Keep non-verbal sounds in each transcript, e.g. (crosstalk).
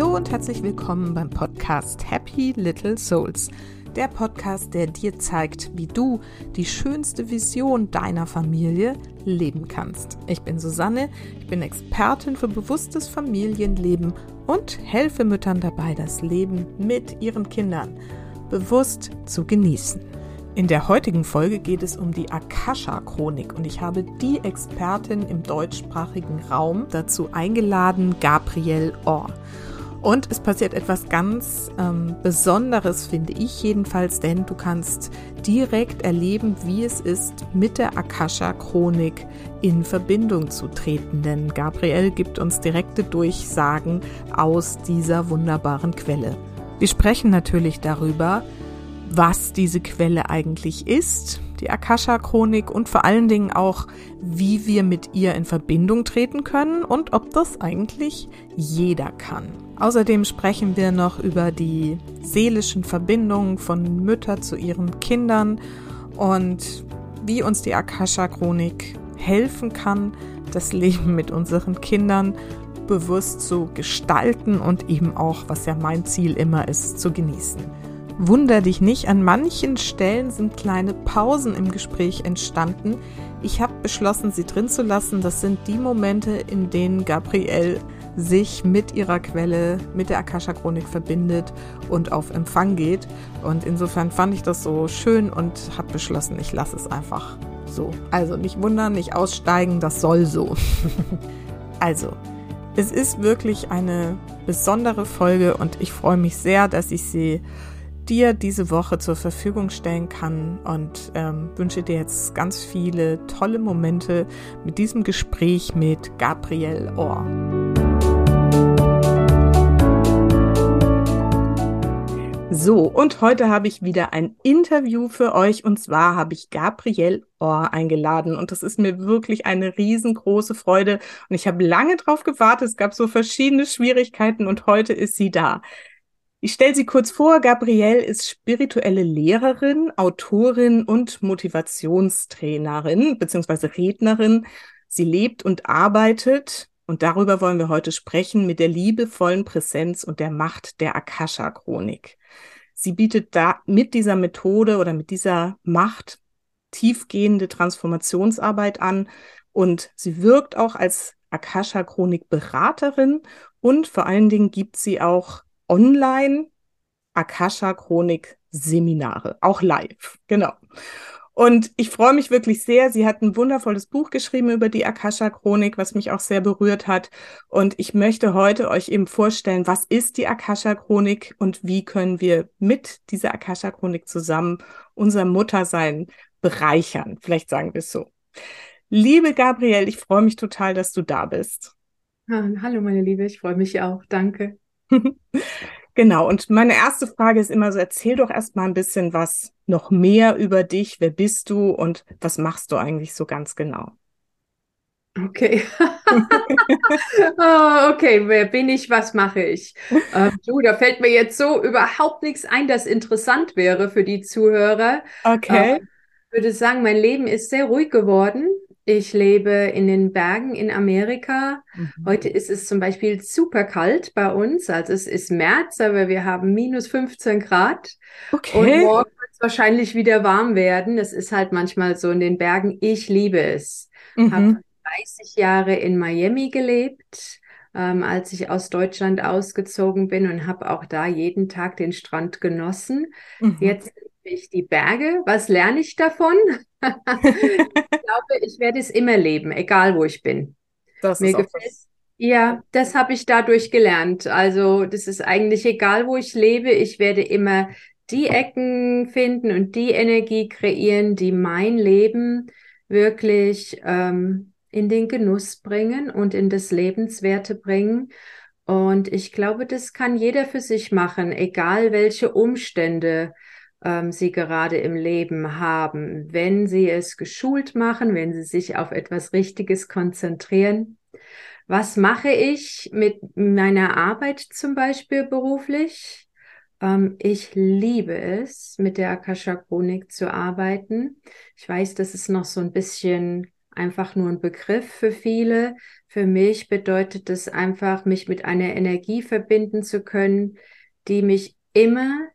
Hallo und herzlich willkommen beim Podcast Happy Little Souls. Der Podcast, der dir zeigt, wie du die schönste Vision deiner Familie leben kannst. Ich bin Susanne, ich bin Expertin für bewusstes Familienleben und helfe Müttern dabei, das Leben mit ihren Kindern bewusst zu genießen. In der heutigen Folge geht es um die Akasha-Chronik und ich habe die Expertin im deutschsprachigen Raum dazu eingeladen, Gabrielle Orr. Und es passiert etwas ganz ähm, Besonderes, finde ich jedenfalls, denn du kannst direkt erleben, wie es ist, mit der Akasha-Chronik in Verbindung zu treten. Denn Gabrielle gibt uns direkte Durchsagen aus dieser wunderbaren Quelle. Wir sprechen natürlich darüber, was diese Quelle eigentlich ist, die Akasha-Chronik und vor allen Dingen auch, wie wir mit ihr in Verbindung treten können und ob das eigentlich jeder kann. Außerdem sprechen wir noch über die seelischen Verbindungen von Mütter zu ihren Kindern und wie uns die Akasha-Chronik helfen kann, das Leben mit unseren Kindern bewusst zu gestalten und eben auch, was ja mein Ziel immer ist, zu genießen. Wunder dich nicht, an manchen Stellen sind kleine Pausen im Gespräch entstanden. Ich habe beschlossen, sie drin zu lassen. Das sind die Momente, in denen Gabrielle sich mit ihrer Quelle, mit der Akasha-Chronik verbindet und auf Empfang geht. Und insofern fand ich das so schön und habe beschlossen, ich lasse es einfach so. Also nicht wundern, nicht aussteigen, das soll so. (laughs) also, es ist wirklich eine besondere Folge und ich freue mich sehr, dass ich sie dir diese Woche zur Verfügung stellen kann und ähm, wünsche dir jetzt ganz viele tolle Momente mit diesem Gespräch mit Gabrielle Orr. So, und heute habe ich wieder ein Interview für euch und zwar habe ich Gabrielle Orr eingeladen und das ist mir wirklich eine riesengroße Freude und ich habe lange drauf gewartet. Es gab so verschiedene Schwierigkeiten und heute ist sie da. Ich stelle sie kurz vor. Gabrielle ist spirituelle Lehrerin, Autorin und Motivationstrainerin bzw. Rednerin. Sie lebt und arbeitet, und darüber wollen wir heute sprechen, mit der liebevollen Präsenz und der Macht der Akasha-Chronik. Sie bietet da mit dieser Methode oder mit dieser Macht tiefgehende Transformationsarbeit an und sie wirkt auch als Akasha-Chronik-Beraterin und vor allen Dingen gibt sie auch online Akasha-Chronik-Seminare, auch live, genau. Und ich freue mich wirklich sehr. Sie hat ein wundervolles Buch geschrieben über die Akasha-Chronik, was mich auch sehr berührt hat. Und ich möchte heute euch eben vorstellen, was ist die Akasha-Chronik und wie können wir mit dieser Akasha-Chronik zusammen unser Muttersein bereichern. Vielleicht sagen wir es so. Liebe Gabrielle, ich freue mich total, dass du da bist. Hallo, meine Liebe, ich freue mich auch. Danke. (laughs) genau, und meine erste Frage ist immer so, erzähl doch erst mal ein bisschen was noch mehr über dich. Wer bist du und was machst du eigentlich so ganz genau? Okay. oh, (laughs) okay, wer bin ich, was mache ich? Ähm, du, da fällt mir jetzt so überhaupt nichts ein, das interessant wäre für die Zuhörer. Okay. Ähm, ich würde sagen, mein Leben ist sehr ruhig geworden. Ich lebe in den Bergen in Amerika. Mhm. Heute ist es zum Beispiel super kalt bei uns. Also es ist März, aber wir haben minus 15 Grad. Okay. Und morgen wird es wahrscheinlich wieder warm werden. Das ist halt manchmal so in den Bergen. Ich liebe es. Mhm. Habe 30 Jahre in Miami gelebt. Ähm, als ich aus Deutschland ausgezogen bin und habe auch da jeden Tag den Strand genossen. Mhm. Jetzt ich die Berge. Was lerne ich davon? (laughs) ich glaube, ich werde es immer leben, egal wo ich bin. Das Mir gefällt. Ja, das habe ich dadurch gelernt. Also, das ist eigentlich egal, wo ich lebe. Ich werde immer die Ecken finden und die Energie kreieren, die mein Leben wirklich ähm, in den Genuss bringen und in das Lebenswerte bringen. Und ich glaube, das kann jeder für sich machen, egal welche Umstände ähm, sie gerade im Leben haben, wenn sie es geschult machen, wenn sie sich auf etwas Richtiges konzentrieren. Was mache ich mit meiner Arbeit zum Beispiel beruflich? Ähm, ich liebe es, mit der Akasha Chronik zu arbeiten. Ich weiß, das ist noch so ein bisschen einfach nur ein Begriff für viele. Für mich bedeutet es einfach, mich mit einer Energie verbinden zu können, die mich immer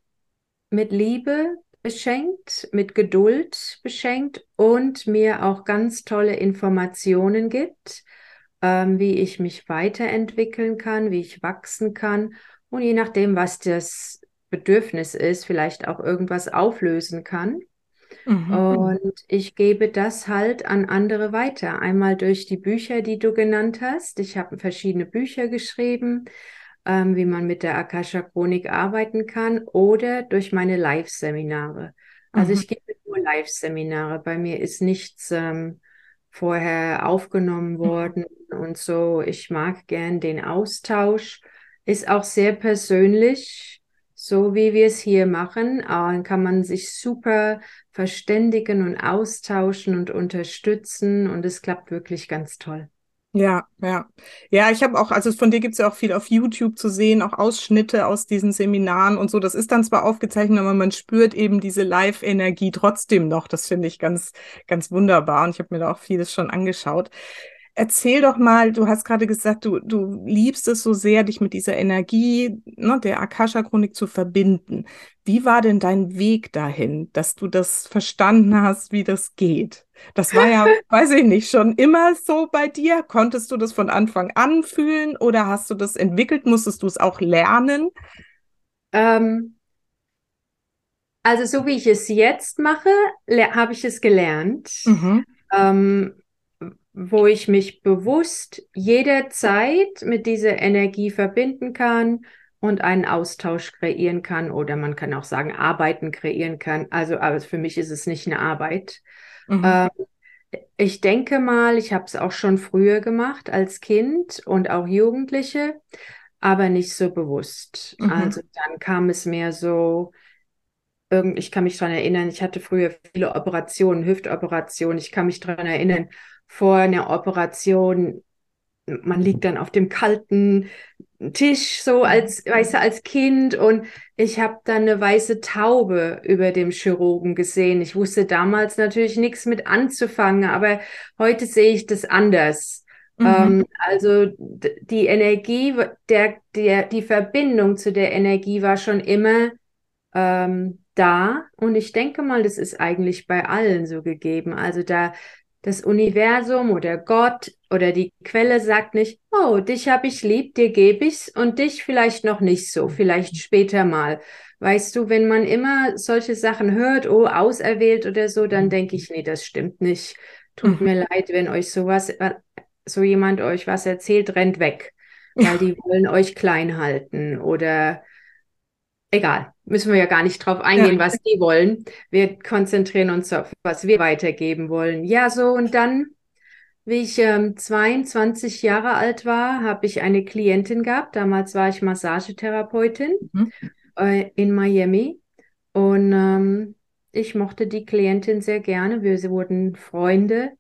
mit Liebe beschenkt, mit Geduld beschenkt und mir auch ganz tolle Informationen gibt, ähm, wie ich mich weiterentwickeln kann, wie ich wachsen kann und je nachdem, was das Bedürfnis ist, vielleicht auch irgendwas auflösen kann. Mhm. Und ich gebe das halt an andere weiter. Einmal durch die Bücher, die du genannt hast. Ich habe verschiedene Bücher geschrieben, ähm, wie man mit der Akasha Chronik arbeiten kann, oder durch meine Live-Seminare. Also mhm. ich gebe nur Live-Seminare. Bei mir ist nichts ähm, vorher aufgenommen mhm. worden mhm. und so. Ich mag gern den Austausch. Ist auch sehr persönlich so wie wir es hier machen, äh, kann man sich super verständigen und austauschen und unterstützen und es klappt wirklich ganz toll. Ja, ja. Ja, ich habe auch, also von dir gibt es ja auch viel auf YouTube zu sehen, auch Ausschnitte aus diesen Seminaren und so. Das ist dann zwar aufgezeichnet, aber man spürt eben diese Live-Energie trotzdem noch. Das finde ich ganz, ganz wunderbar. Und ich habe mir da auch vieles schon angeschaut. Erzähl doch mal, du hast gerade gesagt, du, du liebst es so sehr, dich mit dieser Energie ne, der Akasha-Chronik zu verbinden. Wie war denn dein Weg dahin, dass du das verstanden hast, wie das geht? Das war ja, (laughs) weiß ich nicht, schon immer so bei dir. Konntest du das von Anfang an fühlen oder hast du das entwickelt? Musstest du es auch lernen? Ähm, also so wie ich es jetzt mache, habe ich es gelernt. Mhm. Ähm, wo ich mich bewusst jederzeit mit dieser Energie verbinden kann und einen Austausch kreieren kann oder man kann auch sagen, Arbeiten kreieren kann. Also, aber für mich ist es nicht eine Arbeit. Mhm. Ähm, ich denke mal, ich habe es auch schon früher gemacht als Kind und auch Jugendliche, aber nicht so bewusst. Mhm. Also dann kam es mehr so, ich kann mich daran erinnern, ich hatte früher viele Operationen, Hüftoperationen, ich kann mich daran erinnern, vor einer Operation, man liegt dann auf dem kalten Tisch, so als, weißt als Kind und ich habe dann eine weiße Taube über dem Chirurgen gesehen. Ich wusste damals natürlich nichts mit anzufangen, aber heute sehe ich das anders. Mhm. Ähm, also die Energie, der, der, die Verbindung zu der Energie war schon immer ähm, da und ich denke mal, das ist eigentlich bei allen so gegeben. Also da das Universum oder Gott oder die Quelle sagt nicht, oh, dich habe ich lieb, dir gebe ich's und dich vielleicht noch nicht so, vielleicht später mal. Weißt du, wenn man immer solche Sachen hört, oh, auserwählt oder so, dann denke ich, nee, das stimmt nicht. Tut mhm. mir leid, wenn euch sowas, so jemand euch was erzählt, rennt weg, weil die wollen euch klein halten oder egal, müssen wir ja gar nicht drauf eingehen, ja. was die wollen. Wir konzentrieren uns auf, was wir weitergeben wollen. Ja, so und dann, wie ich ähm, 22 Jahre alt war, habe ich eine Klientin gehabt. Damals war ich Massagetherapeutin mhm. äh, in Miami und ähm, ich mochte die Klientin sehr gerne. Wir wurden Freunde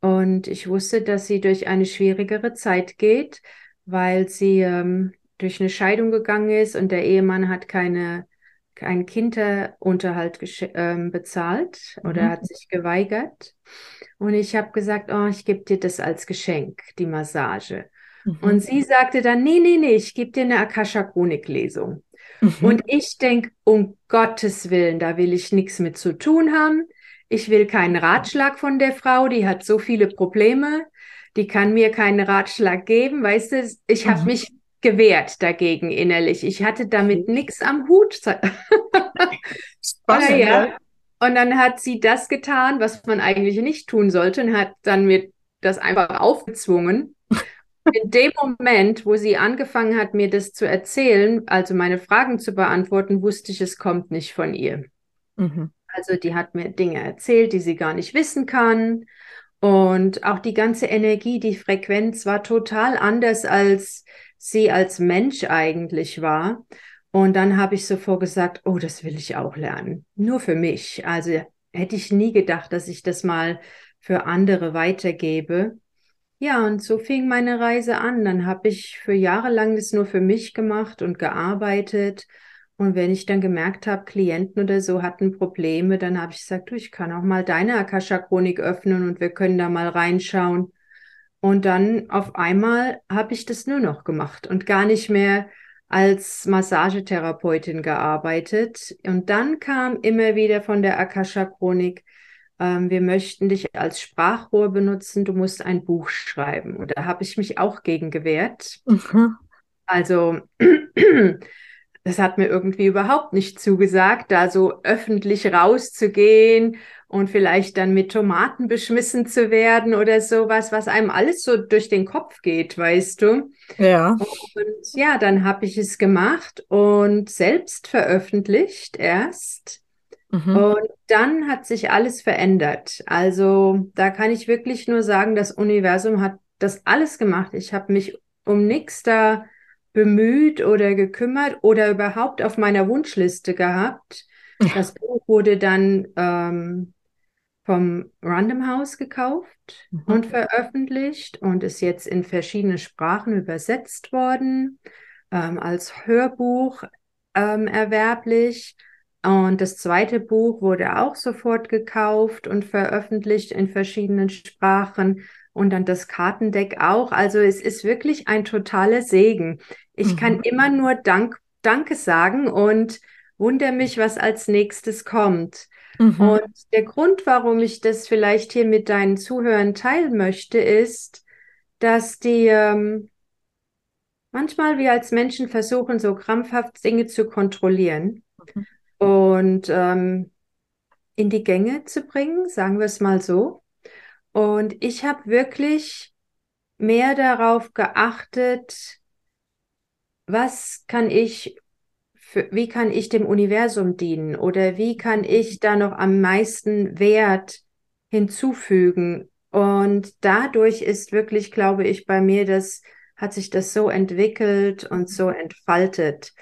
und ich wusste, dass sie durch eine schwierigere Zeit geht, weil sie ähm, durch eine Scheidung gegangen ist und der Ehemann hat keine keinen Kinderunterhalt ähm, bezahlt oder mhm. hat sich geweigert. Und ich habe gesagt, oh, ich gebe dir das als Geschenk, die Massage. Mhm. Und sie sagte dann, nee, nee, nee, ich gebe dir eine Akasha-Chronik-Lesung. Mhm. Und ich denke, um Gottes Willen, da will ich nichts mit zu tun haben. Ich will keinen Ratschlag von der Frau, die hat so viele Probleme. Die kann mir keinen Ratschlag geben. Weißt du, ich habe mhm. mich gewehrt dagegen innerlich. Ich hatte damit nichts am Hut. (laughs) Spannend, ja. Und dann hat sie das getan, was man eigentlich nicht tun sollte und hat dann mir das einfach aufgezwungen. (laughs) In dem Moment, wo sie angefangen hat, mir das zu erzählen, also meine Fragen zu beantworten, wusste ich, es kommt nicht von ihr. Mhm. Also die hat mir Dinge erzählt, die sie gar nicht wissen kann. Und auch die ganze Energie, die Frequenz war total anders als sie als Mensch eigentlich war. Und dann habe ich sofort gesagt, oh, das will ich auch lernen. Nur für mich. Also hätte ich nie gedacht, dass ich das mal für andere weitergebe. Ja, und so fing meine Reise an. Dann habe ich für Jahre lang das nur für mich gemacht und gearbeitet. Und wenn ich dann gemerkt habe, Klienten oder so hatten Probleme, dann habe ich gesagt, du, ich kann auch mal deine Akasha-Chronik öffnen und wir können da mal reinschauen. Und dann auf einmal habe ich das nur noch gemacht und gar nicht mehr als Massagetherapeutin gearbeitet. Und dann kam immer wieder von der Akasha-Chronik, ähm, wir möchten dich als Sprachrohr benutzen, du musst ein Buch schreiben. Und da habe ich mich auch gegen gewehrt. Mhm. Also das hat mir irgendwie überhaupt nicht zugesagt, da so öffentlich rauszugehen und vielleicht dann mit Tomaten beschmissen zu werden oder sowas, was einem alles so durch den Kopf geht, weißt du? Ja. Und ja, dann habe ich es gemacht und selbst veröffentlicht erst. Mhm. Und dann hat sich alles verändert. Also da kann ich wirklich nur sagen, das Universum hat das alles gemacht. Ich habe mich um nichts da bemüht oder gekümmert oder überhaupt auf meiner Wunschliste gehabt. Ja. Das Buch wurde dann ähm, vom Random House gekauft mhm. und veröffentlicht und ist jetzt in verschiedene Sprachen übersetzt worden, ähm, als Hörbuch ähm, erwerblich. Und das zweite Buch wurde auch sofort gekauft und veröffentlicht in verschiedenen Sprachen und dann das Kartendeck auch. Also es ist wirklich ein totaler Segen. Ich mhm. kann immer nur Dank, Danke sagen und wundere mich, was als nächstes kommt. Mhm. Und der Grund, warum ich das vielleicht hier mit deinen Zuhörern teilen möchte, ist, dass die ähm, manchmal wir als Menschen versuchen, so krampfhaft Dinge zu kontrollieren mhm. und ähm, in die Gänge zu bringen, sagen wir es mal so. Und ich habe wirklich mehr darauf geachtet, was kann ich, für, wie kann ich dem Universum dienen oder wie kann ich da noch am meisten Wert hinzufügen. Und dadurch ist wirklich, glaube ich, bei mir das, hat sich das so entwickelt und so entfaltet.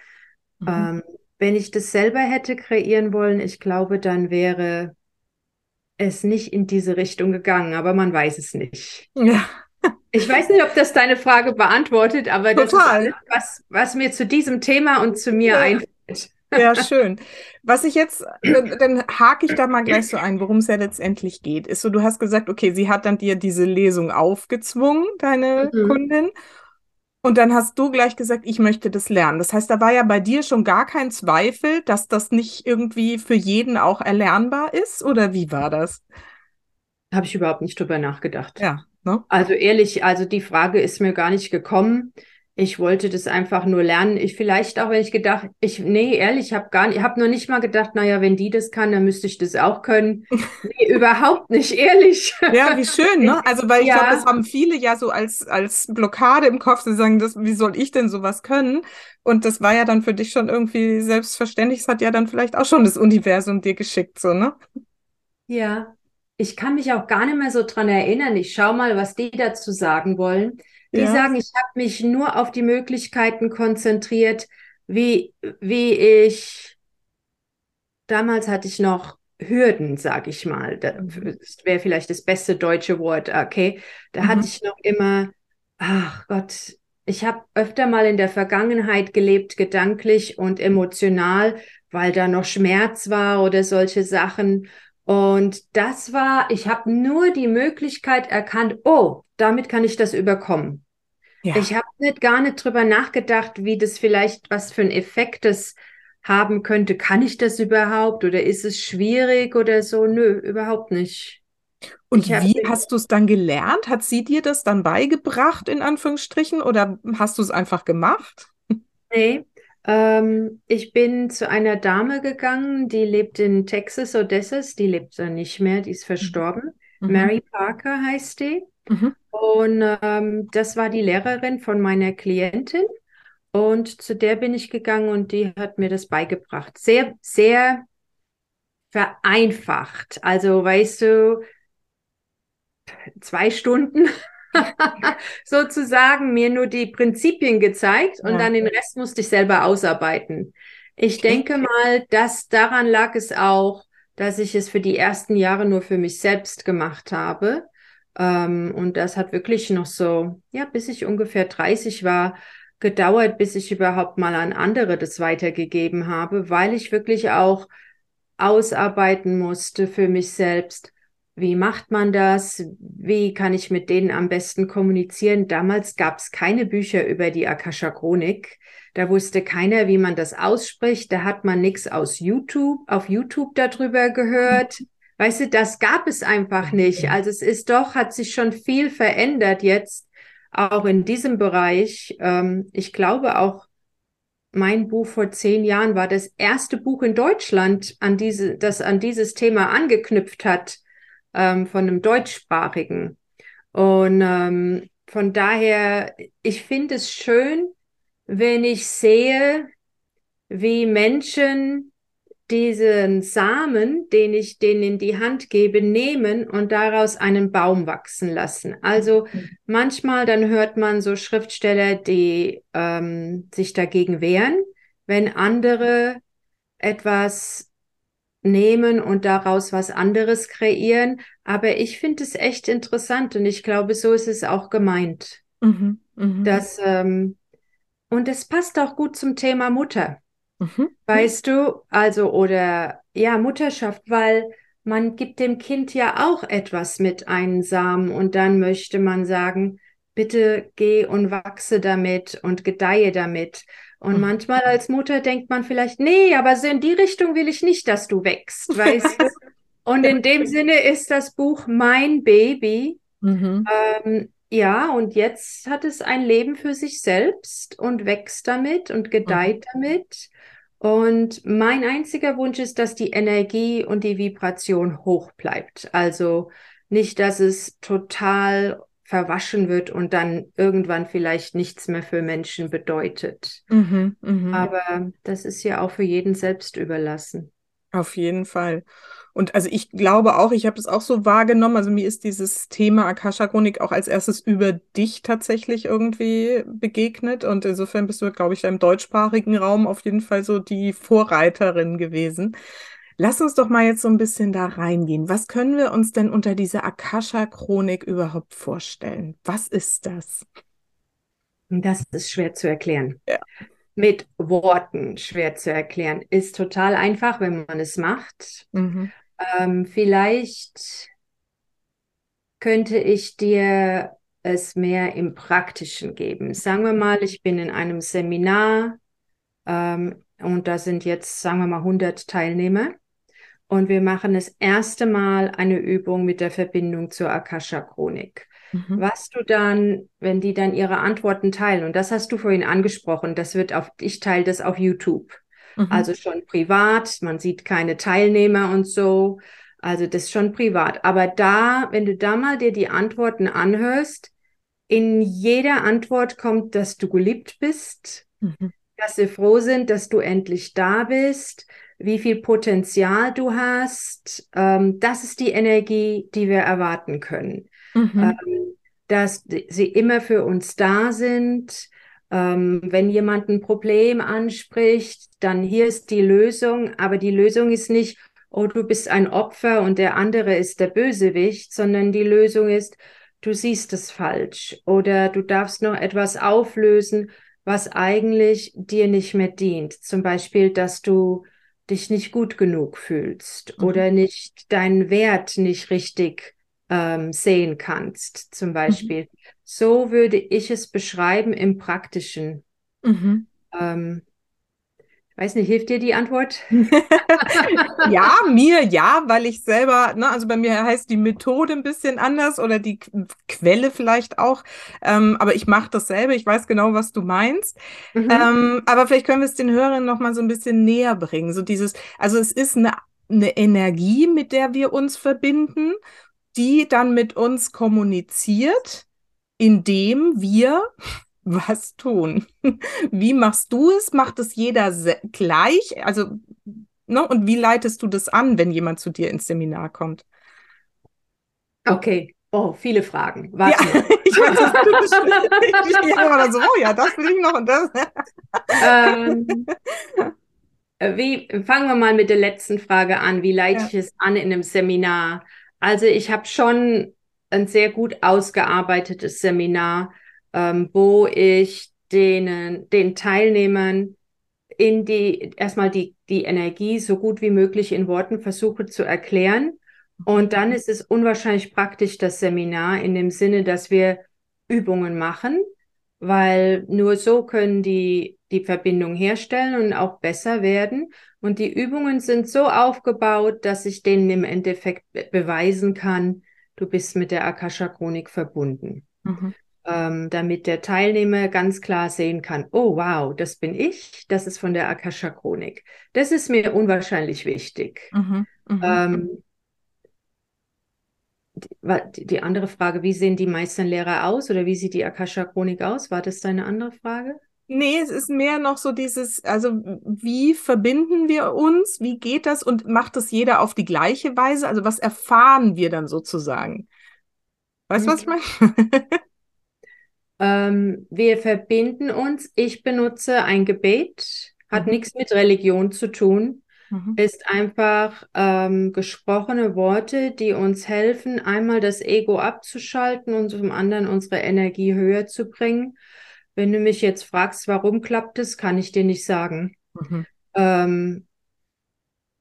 Mhm. Ähm, wenn ich das selber hätte kreieren wollen, ich glaube, dann wäre es nicht in diese Richtung gegangen, aber man weiß es nicht. Ja. Ich weiß nicht, ob das deine Frage beantwortet, aber Total. das ist alles, was, was mir zu diesem Thema und zu mir ja. einfällt. Ja, schön. Was ich jetzt, (clears throat) dann hake ich da mal gleich so ein, worum es ja letztendlich geht. Ist so, du hast gesagt, okay, sie hat dann dir diese Lesung aufgezwungen, deine mhm. Kundin. Und dann hast du gleich gesagt, ich möchte das lernen. Das heißt, da war ja bei dir schon gar kein Zweifel, dass das nicht irgendwie für jeden auch erlernbar ist? Oder wie war das? Habe ich überhaupt nicht drüber nachgedacht. Ja. Ne? Also ehrlich, also die Frage ist mir gar nicht gekommen. Ich wollte das einfach nur lernen. Ich vielleicht auch, wenn ich gedacht, ich, nee, ehrlich, ich habe gar nicht, ich habe nur nicht mal gedacht, naja, wenn die das kann, dann müsste ich das auch können. (laughs) Nee, überhaupt nicht, ehrlich. Ja, wie schön, ne? Also, weil ich ja. glaube, das haben viele ja so als, als Blockade im Kopf, sie sagen, das, wie soll ich denn sowas können? Und das war ja dann für dich schon irgendwie selbstverständlich. Es hat ja dann vielleicht auch schon das Universum dir geschickt, so, ne? Ja. Ich kann mich auch gar nicht mehr so dran erinnern. Ich schau mal, was die dazu sagen wollen. Die ja. sagen, ich habe mich nur auf die Möglichkeiten konzentriert, wie, wie ich, damals hatte ich noch Hürden, sag ich mal. Das wäre vielleicht das beste deutsche Wort, okay. Da mhm. hatte ich noch immer, ach Gott, ich habe öfter mal in der Vergangenheit gelebt, gedanklich und emotional, weil da noch Schmerz war oder solche Sachen. Und das war, ich habe nur die Möglichkeit erkannt, oh, damit kann ich das überkommen. Ja. Ich habe nicht gar nicht drüber nachgedacht, wie das vielleicht, was für einen Effekt das haben könnte. Kann ich das überhaupt oder ist es schwierig oder so? Nö, überhaupt nicht. Und ich wie hast du es dann gelernt? Hat sie dir das dann beigebracht, in Anführungsstrichen, oder hast du es einfach gemacht? Nee, ähm, ich bin zu einer Dame gegangen, die lebt in Texas, Odessa. Die lebt da nicht mehr, die ist mhm. verstorben. Mhm. Mary Parker heißt die. Mhm. Und ähm, das war die Lehrerin von meiner Klientin. Und zu der bin ich gegangen und die hat mir das beigebracht. Sehr, sehr vereinfacht. Also, weißt du, zwei Stunden (laughs) sozusagen mir nur die Prinzipien gezeigt und ja. dann den Rest musste ich selber ausarbeiten. Ich denke mal, dass daran lag es auch, dass ich es für die ersten Jahre nur für mich selbst gemacht habe. Ähm, und das hat wirklich noch so, ja, bis ich ungefähr 30 war, gedauert, bis ich überhaupt mal an andere das weitergegeben habe, weil ich wirklich auch ausarbeiten musste für mich selbst. Wie macht man das? Wie kann ich mit denen am besten kommunizieren? Damals gab es keine Bücher über die Akasha Chronik. Da wusste keiner, wie man das ausspricht. Da hat man nichts aus YouTube, auf YouTube darüber gehört. (laughs) Weißt du, das gab es einfach nicht. Also es ist doch, hat sich schon viel verändert jetzt, auch in diesem Bereich. Ähm, ich glaube auch, mein Buch vor zehn Jahren war das erste Buch in Deutschland, an diese, das an dieses Thema angeknüpft hat, ähm, von einem deutschsprachigen. Und ähm, von daher, ich finde es schön, wenn ich sehe, wie Menschen diesen Samen, den ich denen in die Hand gebe, nehmen und daraus einen Baum wachsen lassen. Also manchmal dann hört man so Schriftsteller, die ähm, sich dagegen wehren, wenn andere etwas nehmen und daraus was anderes kreieren. Aber ich finde es echt interessant und ich glaube, so ist es auch gemeint. Mhm, mh. dass, ähm, und es passt auch gut zum Thema Mutter. Mhm. Weißt du, also oder ja, Mutterschaft, weil man gibt dem Kind ja auch etwas mit einem Samen und dann möchte man sagen, bitte geh und wachse damit und gedeihe damit. Und mhm. manchmal als Mutter denkt man vielleicht, nee, aber so in die Richtung will ich nicht, dass du wächst, (laughs) weißt du? Und in dem Sinne ist das Buch Mein Baby. Mhm. Ähm, ja, und jetzt hat es ein Leben für sich selbst und wächst damit und gedeiht mhm. damit. Und mein einziger Wunsch ist, dass die Energie und die Vibration hoch bleibt. Also nicht, dass es total verwaschen wird und dann irgendwann vielleicht nichts mehr für Menschen bedeutet. Mhm, mh. Aber das ist ja auch für jeden selbst überlassen. Auf jeden Fall. Und also ich glaube auch, ich habe das auch so wahrgenommen. Also mir ist dieses Thema Akasha-Chronik auch als erstes über dich tatsächlich irgendwie begegnet. Und insofern bist du, glaube ich, im deutschsprachigen Raum auf jeden Fall so die Vorreiterin gewesen. Lass uns doch mal jetzt so ein bisschen da reingehen. Was können wir uns denn unter dieser Akasha-Chronik überhaupt vorstellen? Was ist das? Das ist schwer zu erklären. Ja mit Worten schwer zu erklären. Ist total einfach, wenn man es macht. Mhm. Ähm, vielleicht könnte ich dir es mehr im Praktischen geben. Sagen wir mal, ich bin in einem Seminar ähm, und da sind jetzt, sagen wir mal, 100 Teilnehmer. Und wir machen das erste Mal eine Übung mit der Verbindung zur Akasha-Chronik. Mhm. Was du dann, wenn die dann ihre Antworten teilen, und das hast du vorhin angesprochen, das wird auf, ich teile das auf YouTube. Mhm. Also schon privat, man sieht keine Teilnehmer und so. Also das ist schon privat. Aber da, wenn du da mal dir die Antworten anhörst, in jeder Antwort kommt, dass du geliebt bist, mhm. dass sie froh sind, dass du endlich da bist, wie viel Potenzial du hast. Ähm, das ist die Energie, die wir erwarten können. Mhm. Ähm, dass sie immer für uns da sind. Ähm, wenn jemand ein Problem anspricht, dann hier ist die Lösung, aber die Lösung ist nicht, oh, du bist ein Opfer und der andere ist der Bösewicht, sondern die Lösung ist, du siehst es falsch oder du darfst noch etwas auflösen, was eigentlich dir nicht mehr dient. Zum Beispiel, dass du dich nicht gut genug fühlst mhm. oder nicht deinen Wert nicht richtig ähm, sehen kannst, zum mhm. Beispiel. Mhm. So würde ich es beschreiben im Praktischen. Mhm. Ähm, Weiß nicht, hilft dir die Antwort? (laughs) ja, mir ja, weil ich selber, ne, also bei mir heißt die Methode ein bisschen anders oder die Quelle vielleicht auch. Ähm, aber ich mache dasselbe, ich weiß genau, was du meinst. Mhm. Ähm, aber vielleicht können wir es den Hörern noch mal so ein bisschen näher bringen. So dieses, also es ist eine, eine Energie, mit der wir uns verbinden die dann mit uns kommuniziert, indem wir was tun. (laughs) Wie machst du es? Macht es jeder gleich? Also, ne? Und wie leitest du das an, wenn jemand zu dir ins Seminar kommt? Okay. Oh, viele Fragen. Warte. Ja, (laughs) ich weiß, das (laughs) ich, ich immer so, oh ja, das will ich noch und das. ähm, wie, fangen wir mal mit der letzten Frage an. Wie leite ja. ich es an in einem Seminar? Also ich habe schon ein sehr gut ausgearbeitetes Seminar, ähm, wo ich denen, den Teilnehmern in die, erstmal die, die Energie so gut wie möglich in Worten versuche zu erklären. Und dann ist es unwahrscheinlich praktisch, das Seminar in dem Sinne, dass wir Übungen machen, weil nur so können die die Verbindung herstellen und auch besser werden. Und die Übungen sind so aufgebaut, dass ich denen im Endeffekt beweisen kann, du bist mit der Akasha-Chronik verbunden. Mhm. Ähm, damit der Teilnehmer ganz klar sehen kann, oh wow, das bin ich, das ist von der Akasha-Chronik. Das ist mir unwahrscheinlich wichtig. Mhm. Mhm. Ähm, die, die, andere Frage, wie sehen die Meisterlehrer aus oder wie sieht die Akasha-Chronik aus? War das deine andere Frage? Nee, es ist mehr noch so dieses, also wie verbinden wir uns? Wie geht das? Und macht das jeder auf die gleiche Weise? Also was erfahren wir dann sozusagen? Weißt du, was ich meine? (laughs) ähm, wir verbinden uns. Ich benutze ein Gebet, hat mhm. nichts mit Religion zu tun, mhm. ist einfach ähm, gesprochene Worte, die uns helfen, einmal das Ego abzuschalten und zum anderen unsere Energie höher zu bringen wenn du mich jetzt fragst, warum klappt es, kann ich dir nicht sagen. Mhm. Ähm,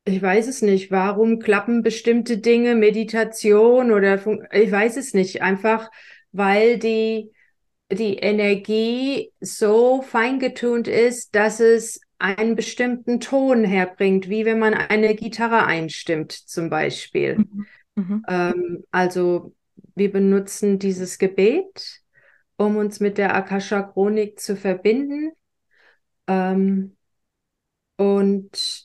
ich weiß es nicht. Warum klappen bestimmte Dinge, Meditation oder ich weiß es nicht. Einfach weil die, die Energie so feingetunt ist, dass es einen bestimmten Ton herbringt, wie wenn man eine Gitarre einstimmt, zum Beispiel. Mhm. Mhm. Ähm, also wir benutzen dieses Gebet um uns mit der Akasha-Chronik zu verbinden. Ähm, und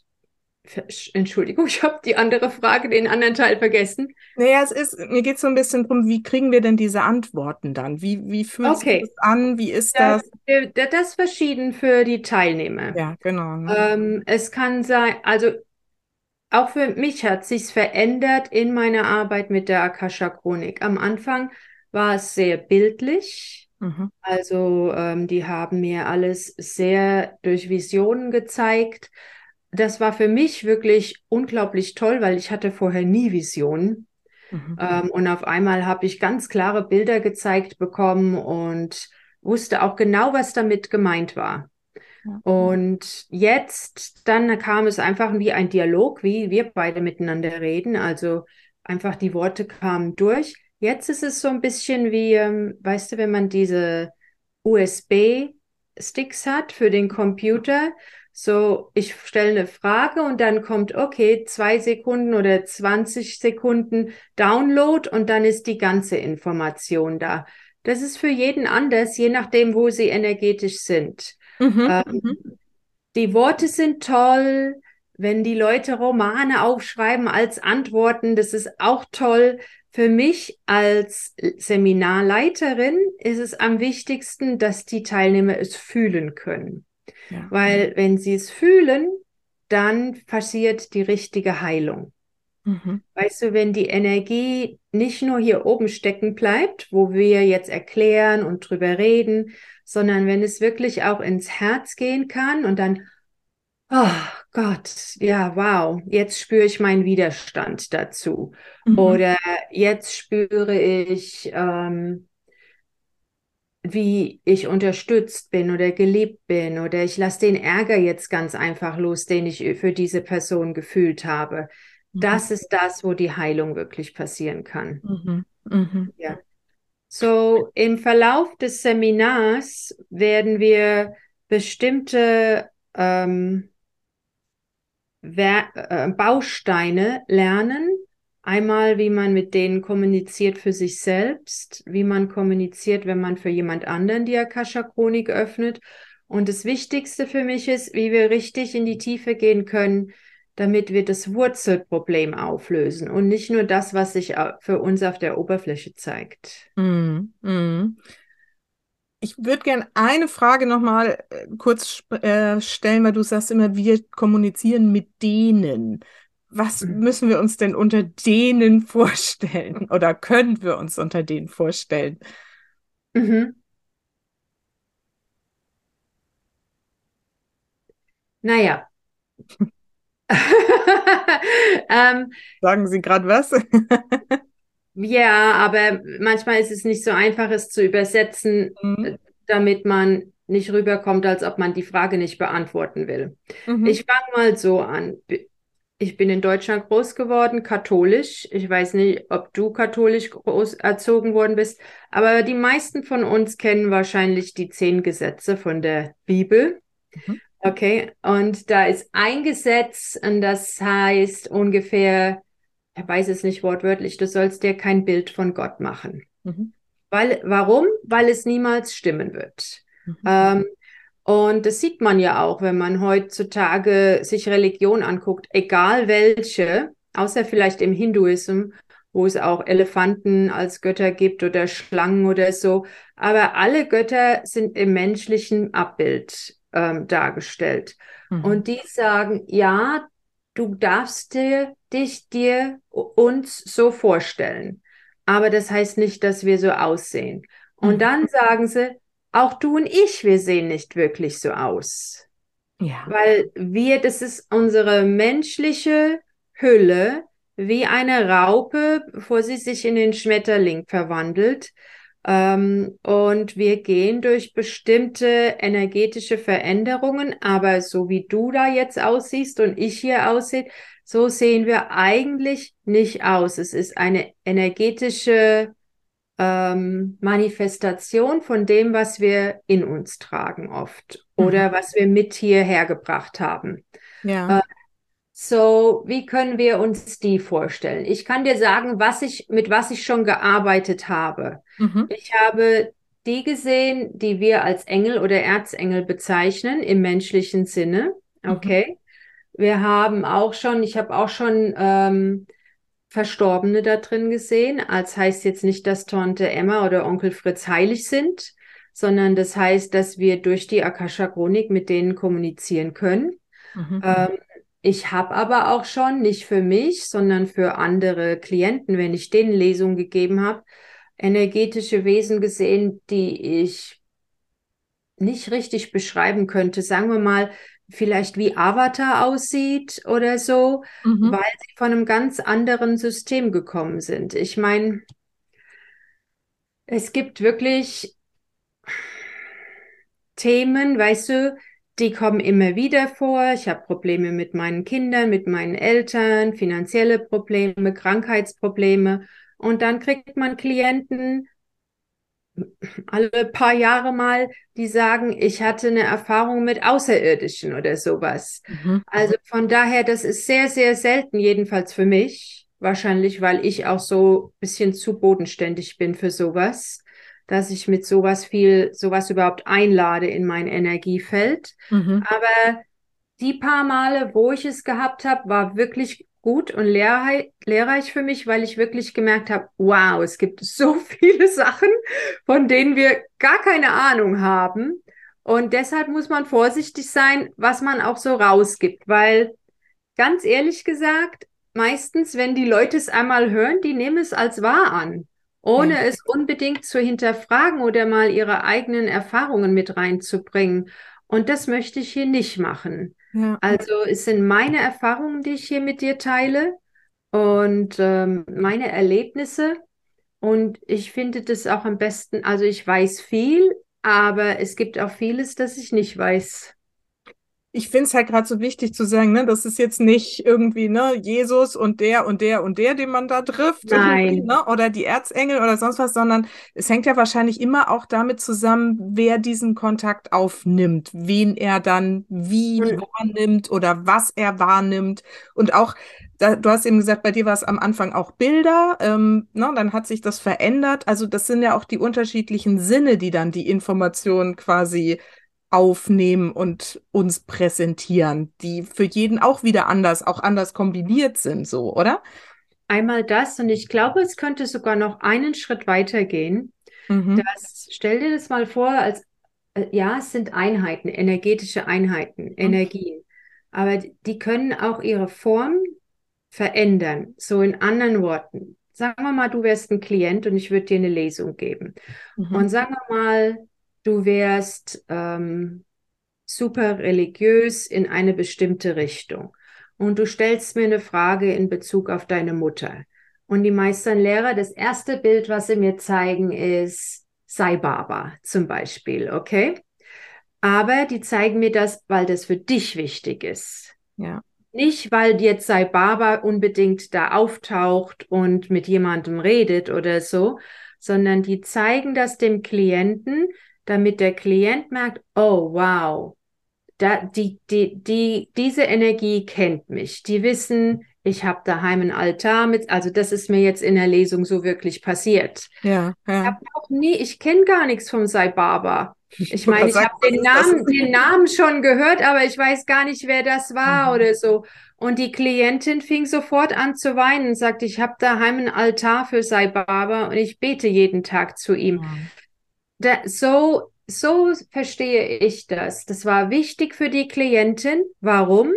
Entschuldigung, (laughs) ich habe die andere Frage, den anderen Teil vergessen. Naja, es ist, mir geht es so ein bisschen darum, wie kriegen wir denn diese Antworten dann? Wie, wie fühlt okay. sich das an? Wie ist das? Das, das ist verschieden für die Teilnehmer. Ja, genau. Ne? Ähm, es kann sein, also auch für mich hat sich verändert in meiner Arbeit mit der Akasha-Chronik. Am Anfang war es sehr bildlich. Mhm. Also ähm, die haben mir alles sehr durch Visionen gezeigt. Das war für mich wirklich unglaublich toll, weil ich hatte vorher nie Visionen. Mhm. Ähm, und auf einmal habe ich ganz klare Bilder gezeigt bekommen und wusste auch genau, was damit gemeint war. Und jetzt, dann kam es einfach wie ein Dialog, wie wir beide miteinander reden. Also einfach die Worte kamen durch. Jetzt ist es so ein bisschen wie, ähm, weißt du, wenn man diese USB-Sticks hat für den Computer. So, ich stelle eine Frage und dann kommt, okay, zwei Sekunden oder 20 Sekunden Download und dann ist die ganze Information da. Das ist für jeden anders, je nachdem, wo sie energetisch sind. Mhm, ähm, mhm. die Worte sind toll. Wenn die Leute Romane aufschreiben als Antworten, das ist auch toll. Für mich als Seminarleiterin ist es am wichtigsten, dass die Teilnehmer es fühlen können. Ja. Weil wenn sie es fühlen, dann passiert die richtige Heilung. Mhm. Weißt du, wenn die Energie nicht nur hier oben stecken bleibt, wo wir jetzt erklären und drüber reden, sondern wenn es wirklich auch ins Herz gehen kann und dann, oh Gott, ja, wow, jetzt spüre ich meinen Widerstand dazu. Mhm. Oder jetzt spüre ich, ähm, wie ich unterstützt bin oder geliebt bin oder ich lasse den Ärger jetzt ganz einfach los, den ich für diese Person gefühlt habe. Mhm. Das ist das, wo die Heilung wirklich passieren kann. Mhm. mhm. Ja. So, im Verlauf des Seminars werden wir bestimmte ähm, äh, Bausteine lernen. Einmal, wie man mit denen kommuniziert für sich selbst, wie man kommuniziert, wenn man für jemand anderen die Akasha-Chronik öffnet. Und das Wichtigste für mich ist, wie wir richtig in die Tiefe gehen können, damit wir das Wurzelproblem auflösen und nicht nur das, was sich für uns auf der Oberfläche zeigt. Mm, mm. Ich würde gerne eine Frage nochmal äh, kurz äh, stellen, weil du sagst immer, wir kommunizieren mit denen. Was mhm. müssen wir uns denn unter denen vorstellen? (laughs) Oder können wir uns unter denen vorstellen? Mhm. Naja. (laughs) ähm, Sagen Sie gerade was? (laughs) Ja, aber manchmal ist es nicht so einfach, es zu übersetzen, mhm. damit man nicht rüberkommt, als ob man die Frage nicht beantworten will. Mhm. Ich fange mal so an. Ich bin in Deutschland groß geworden, katholisch. Ich weiß nicht, ob du katholisch groß erzogen worden bist, aber die meisten von uns kennen wahrscheinlich die zehn Gesetze von der Bibel. Mhm. Okay, und da ist ein Gesetz und das heißt ungefähr, er weiß es nicht wortwörtlich, du sollst dir kein Bild von Gott machen. Mhm. Weil, warum? Weil es niemals stimmen wird. Mhm. Ähm, und das sieht man ja auch, wenn man heutzutage sich Religion anguckt, egal welche, außer vielleicht im Hinduismus, wo es auch Elefanten als Götter gibt oder Schlangen oder so. Aber alle Götter sind im menschlichen Abbild ähm, dargestellt. Mhm. Und die sagen, ja, du darfst dir, dich dir uns so vorstellen. Aber das heißt nicht, dass wir so aussehen. Und mhm. dann sagen sie, auch du und ich, wir sehen nicht wirklich so aus. Ja. Weil wir, das ist unsere menschliche Hülle, wie eine Raupe, bevor sie sich in den Schmetterling verwandelt. Ähm, und wir gehen durch bestimmte energetische Veränderungen, aber so wie du da jetzt aussiehst und ich hier aussehe, so sehen wir eigentlich nicht aus. Es ist eine energetische ähm, Manifestation von dem, was wir in uns tragen oft mhm. oder was wir mit hierher gebracht haben. Ja. Äh, so, wie können wir uns die vorstellen? Ich kann dir sagen, was ich, mit was ich schon gearbeitet habe. Mhm. Ich habe die gesehen, die wir als Engel oder Erzengel bezeichnen im menschlichen Sinne. Mhm. Okay. Mhm. Wir haben auch schon, ich habe auch schon ähm, Verstorbene da drin gesehen. Als heißt jetzt nicht, dass Tante Emma oder Onkel Fritz heilig sind, sondern das heißt, dass wir durch die Akasha-Chronik mit denen kommunizieren können. Mhm. Ähm, ich habe aber auch schon, nicht für mich, sondern für andere Klienten, wenn ich denen Lesungen gegeben habe, energetische Wesen gesehen, die ich nicht richtig beschreiben könnte. Sagen wir mal, vielleicht wie Avatar aussieht oder so, mhm. weil sie von einem ganz anderen System gekommen sind. Ich meine, es gibt wirklich Themen, weißt du, die kommen immer wieder vor. Ich habe Probleme mit meinen Kindern, mit meinen Eltern, finanzielle Probleme, Krankheitsprobleme. Und dann kriegt man Klienten alle paar Jahre mal, die sagen, ich hatte eine Erfahrung mit Außerirdischen oder sowas. Mhm. Also von daher, das ist sehr, sehr selten, jedenfalls für mich. Wahrscheinlich, weil ich auch so ein bisschen zu bodenständig bin für sowas dass ich mit sowas viel, sowas überhaupt einlade in mein Energiefeld. Mhm. Aber die paar Male, wo ich es gehabt habe, war wirklich gut und lehrreich, lehrreich für mich, weil ich wirklich gemerkt habe, wow, es gibt (laughs) so viele Sachen, von denen wir gar keine Ahnung haben. Und deshalb muss man vorsichtig sein, was man auch so rausgibt, weil ganz ehrlich gesagt, meistens, wenn die Leute es einmal hören, die nehmen es als wahr an ohne ja. es unbedingt zu hinterfragen oder mal ihre eigenen Erfahrungen mit reinzubringen. Und das möchte ich hier nicht machen. Ja. Also es sind meine Erfahrungen, die ich hier mit dir teile und ähm, meine Erlebnisse. Und ich finde das auch am besten, also ich weiß viel, aber es gibt auch vieles, das ich nicht weiß ich finde es halt gerade so wichtig zu sagen, ne, das ist jetzt nicht irgendwie, ne, Jesus und der und der und der, den man da trifft, Nein. Ne, oder die Erzengel oder sonst was, sondern es hängt ja wahrscheinlich immer auch damit zusammen, wer diesen Kontakt aufnimmt, wen er dann wie mhm. wahrnimmt oder was er wahrnimmt. Und auch, du hast eben gesagt, bei dir war es am Anfang auch Bilder, ähm, ne, dann hat sich das verändert. Also das sind ja auch die unterschiedlichen Sinne, die dann die Information quasi aufnehmen und uns präsentieren, die für jeden auch wieder anders, auch anders kombiniert sind, so, oder? Einmal das und ich glaube, es könnte sogar noch einen Schritt weiter gehen. Mhm. Das, stell dir das mal vor, als äh, ja, es sind Einheiten, energetische Einheiten, mhm. Energien, aber die können auch ihre Form verändern. So in anderen Worten, sagen wir mal, du wärst ein Klient und ich würde dir eine Lesung geben. Mhm. Und sagen wir mal, du wärst ähm, super religiös in eine bestimmte Richtung und du stellst mir eine Frage in Bezug auf deine Mutter. Und die meisten Lehrer, das erste Bild, was sie mir zeigen, ist Sai Baba zum Beispiel, okay? aber die zeigen mir das, weil das für dich wichtig ist. Ja. Nicht, weil jetzt Sai Baba unbedingt da auftaucht und mit jemandem redet oder so, sondern die zeigen das dem Klienten, damit der Klient merkt, oh wow, da, die, die, die, diese Energie kennt mich. Die wissen, ich habe daheim einen Altar mit, also das ist mir jetzt in der Lesung so wirklich passiert. Ja, ja. Ich habe auch nie, ich kenne gar nichts vom Sai Baba. Ich meine, ich habe den Namen, den Namen schon gehört, aber ich weiß gar nicht, wer das war mhm. oder so. Und die Klientin fing sofort an zu weinen und sagte, ich habe daheim einen Altar für Sai Baba und ich bete jeden Tag zu ihm. Mhm. Da, so, so verstehe ich das. Das war wichtig für die Klientin. Warum?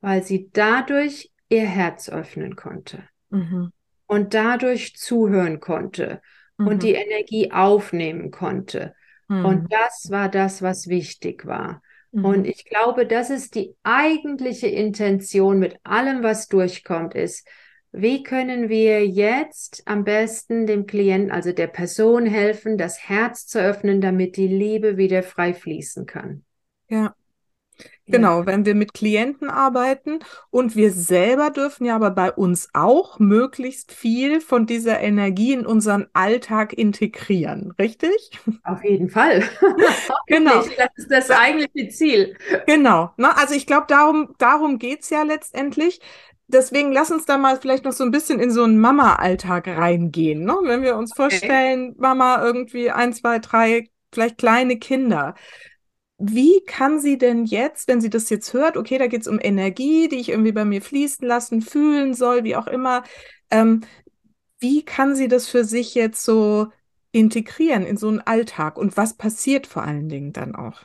Weil sie dadurch ihr Herz öffnen konnte mhm. und dadurch zuhören konnte mhm. und die Energie aufnehmen konnte. Mhm. Und das war das, was wichtig war. Mhm. Und ich glaube, das ist die eigentliche Intention mit allem, was durchkommt, ist, wie können wir jetzt am besten dem Klienten, also der Person helfen, das Herz zu öffnen, damit die Liebe wieder frei fließen kann? Ja. Genau, ja. wenn wir mit Klienten arbeiten und wir selber dürfen ja aber bei uns auch möglichst viel von dieser Energie in unseren Alltag integrieren, richtig? Auf jeden Fall. (laughs) genau. Das ist das eigentliche Ziel. Genau. Ne? Also ich glaube, darum, darum geht's ja letztendlich. Deswegen lass uns da mal vielleicht noch so ein bisschen in so einen Mama-Alltag reingehen. Ne? Wenn wir uns vorstellen, okay. Mama irgendwie ein, zwei, drei, vielleicht kleine Kinder wie kann sie denn jetzt, wenn sie das jetzt hört, okay, da geht es um Energie, die ich irgendwie bei mir fließen lassen, fühlen soll, wie auch immer, ähm, wie kann sie das für sich jetzt so integrieren in so einen Alltag und was passiert vor allen Dingen dann auch?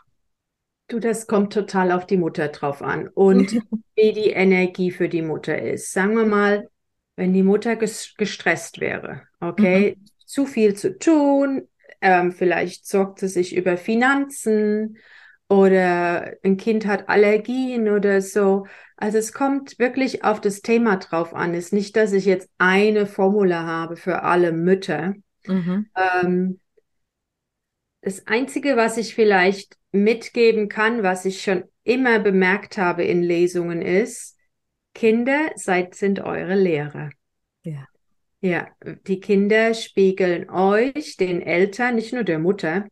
Du, das kommt total auf die Mutter drauf an und (laughs) wie die Energie für die Mutter ist. Sagen wir mal, wenn die Mutter gestresst wäre, okay, mhm. zu viel zu tun, ähm, vielleicht sorgt sie sich über Finanzen, oder ein Kind hat Allergien oder so. Also es kommt wirklich auf das Thema drauf an. Es ist nicht, dass ich jetzt eine Formula habe für alle Mütter. Mhm. Ähm, das Einzige, was ich vielleicht mitgeben kann, was ich schon immer bemerkt habe in Lesungen, ist, Kinder, seid sind eure Lehrer. Ja. Ja, die Kinder spiegeln euch, den Eltern, nicht nur der Mutter,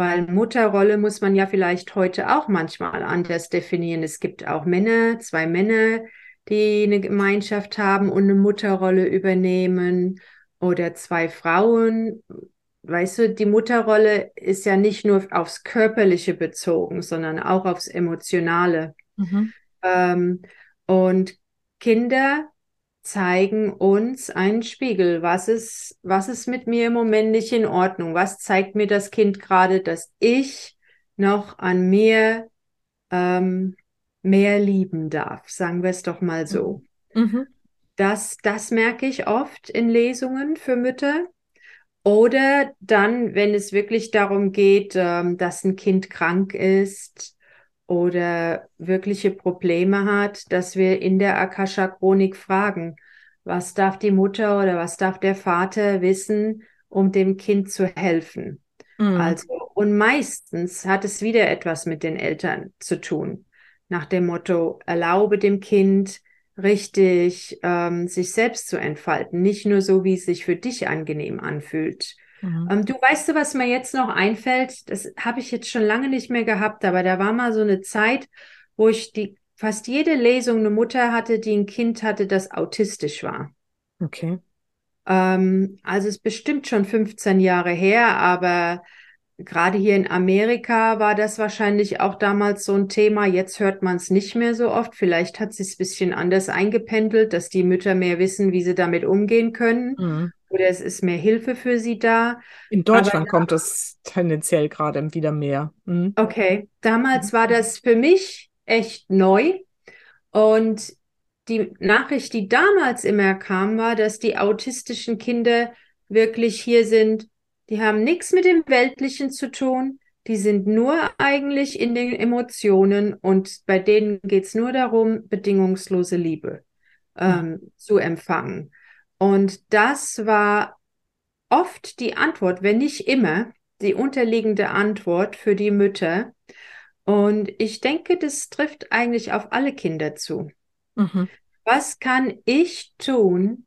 weil Mutterrolle muss man ja vielleicht heute auch manchmal anders definieren. Es gibt auch Männer, zwei Männer, die eine Gemeinschaft haben und eine Mutterrolle übernehmen oder zwei Frauen. Weißt du, die Mutterrolle ist ja nicht nur aufs Körperliche bezogen, sondern auch aufs Emotionale. Mhm. Ähm, und Kinder zeigen uns einen Spiegel. Was ist, was ist mit mir im Moment nicht in Ordnung? Was zeigt mir das Kind gerade, dass ich noch an mir ähm, mehr lieben darf? Sagen wir es doch mal so. Mhm. Das, das merke ich oft in Lesungen für Mütter. Oder dann, wenn es wirklich darum geht, ähm, dass ein Kind krank ist, oder wirkliche Probleme hat, dass wir in der Akasha-Chronik fragen, was darf die Mutter oder was darf der Vater wissen, um dem Kind zu helfen. Mhm. Also, und meistens hat es wieder etwas mit den Eltern zu tun. Nach dem Motto, erlaube dem Kind richtig, ähm, sich selbst zu entfalten, nicht nur so, wie es sich für dich angenehm anfühlt. Mhm. Ähm, du weißt du, was mir jetzt noch einfällt? Das habe ich jetzt schon lange nicht mehr gehabt, aber da war mal so eine Zeit, wo ich die fast jede Lesung eine Mutter hatte, die ein Kind hatte, das autistisch war. Okay. Ähm, also es ist bestimmt schon 15 Jahre her, aber gerade hier in Amerika war das wahrscheinlich auch damals so ein Thema. Jetzt hört man es nicht mehr so oft. Vielleicht hat sich ein bisschen anders eingependelt, dass die Mütter mehr wissen, wie sie damit umgehen können. Mhm oder es ist mehr Hilfe für sie da. In Deutschland Aber, kommt es tendenziell gerade wieder mehr. Mhm. Okay, damals mhm. war das für mich echt neu und die Nachricht, die damals immer kam, war, dass die autistischen Kinder wirklich hier sind. Die haben nichts mit dem Weltlichen zu tun. Die sind nur eigentlich in den Emotionen und bei denen geht es nur darum, bedingungslose Liebe ähm, mhm. zu empfangen. Und das war oft die Antwort, wenn nicht immer, die unterliegende Antwort für die Mütter. Und ich denke, das trifft eigentlich auf alle Kinder zu. Mhm. Was kann ich tun,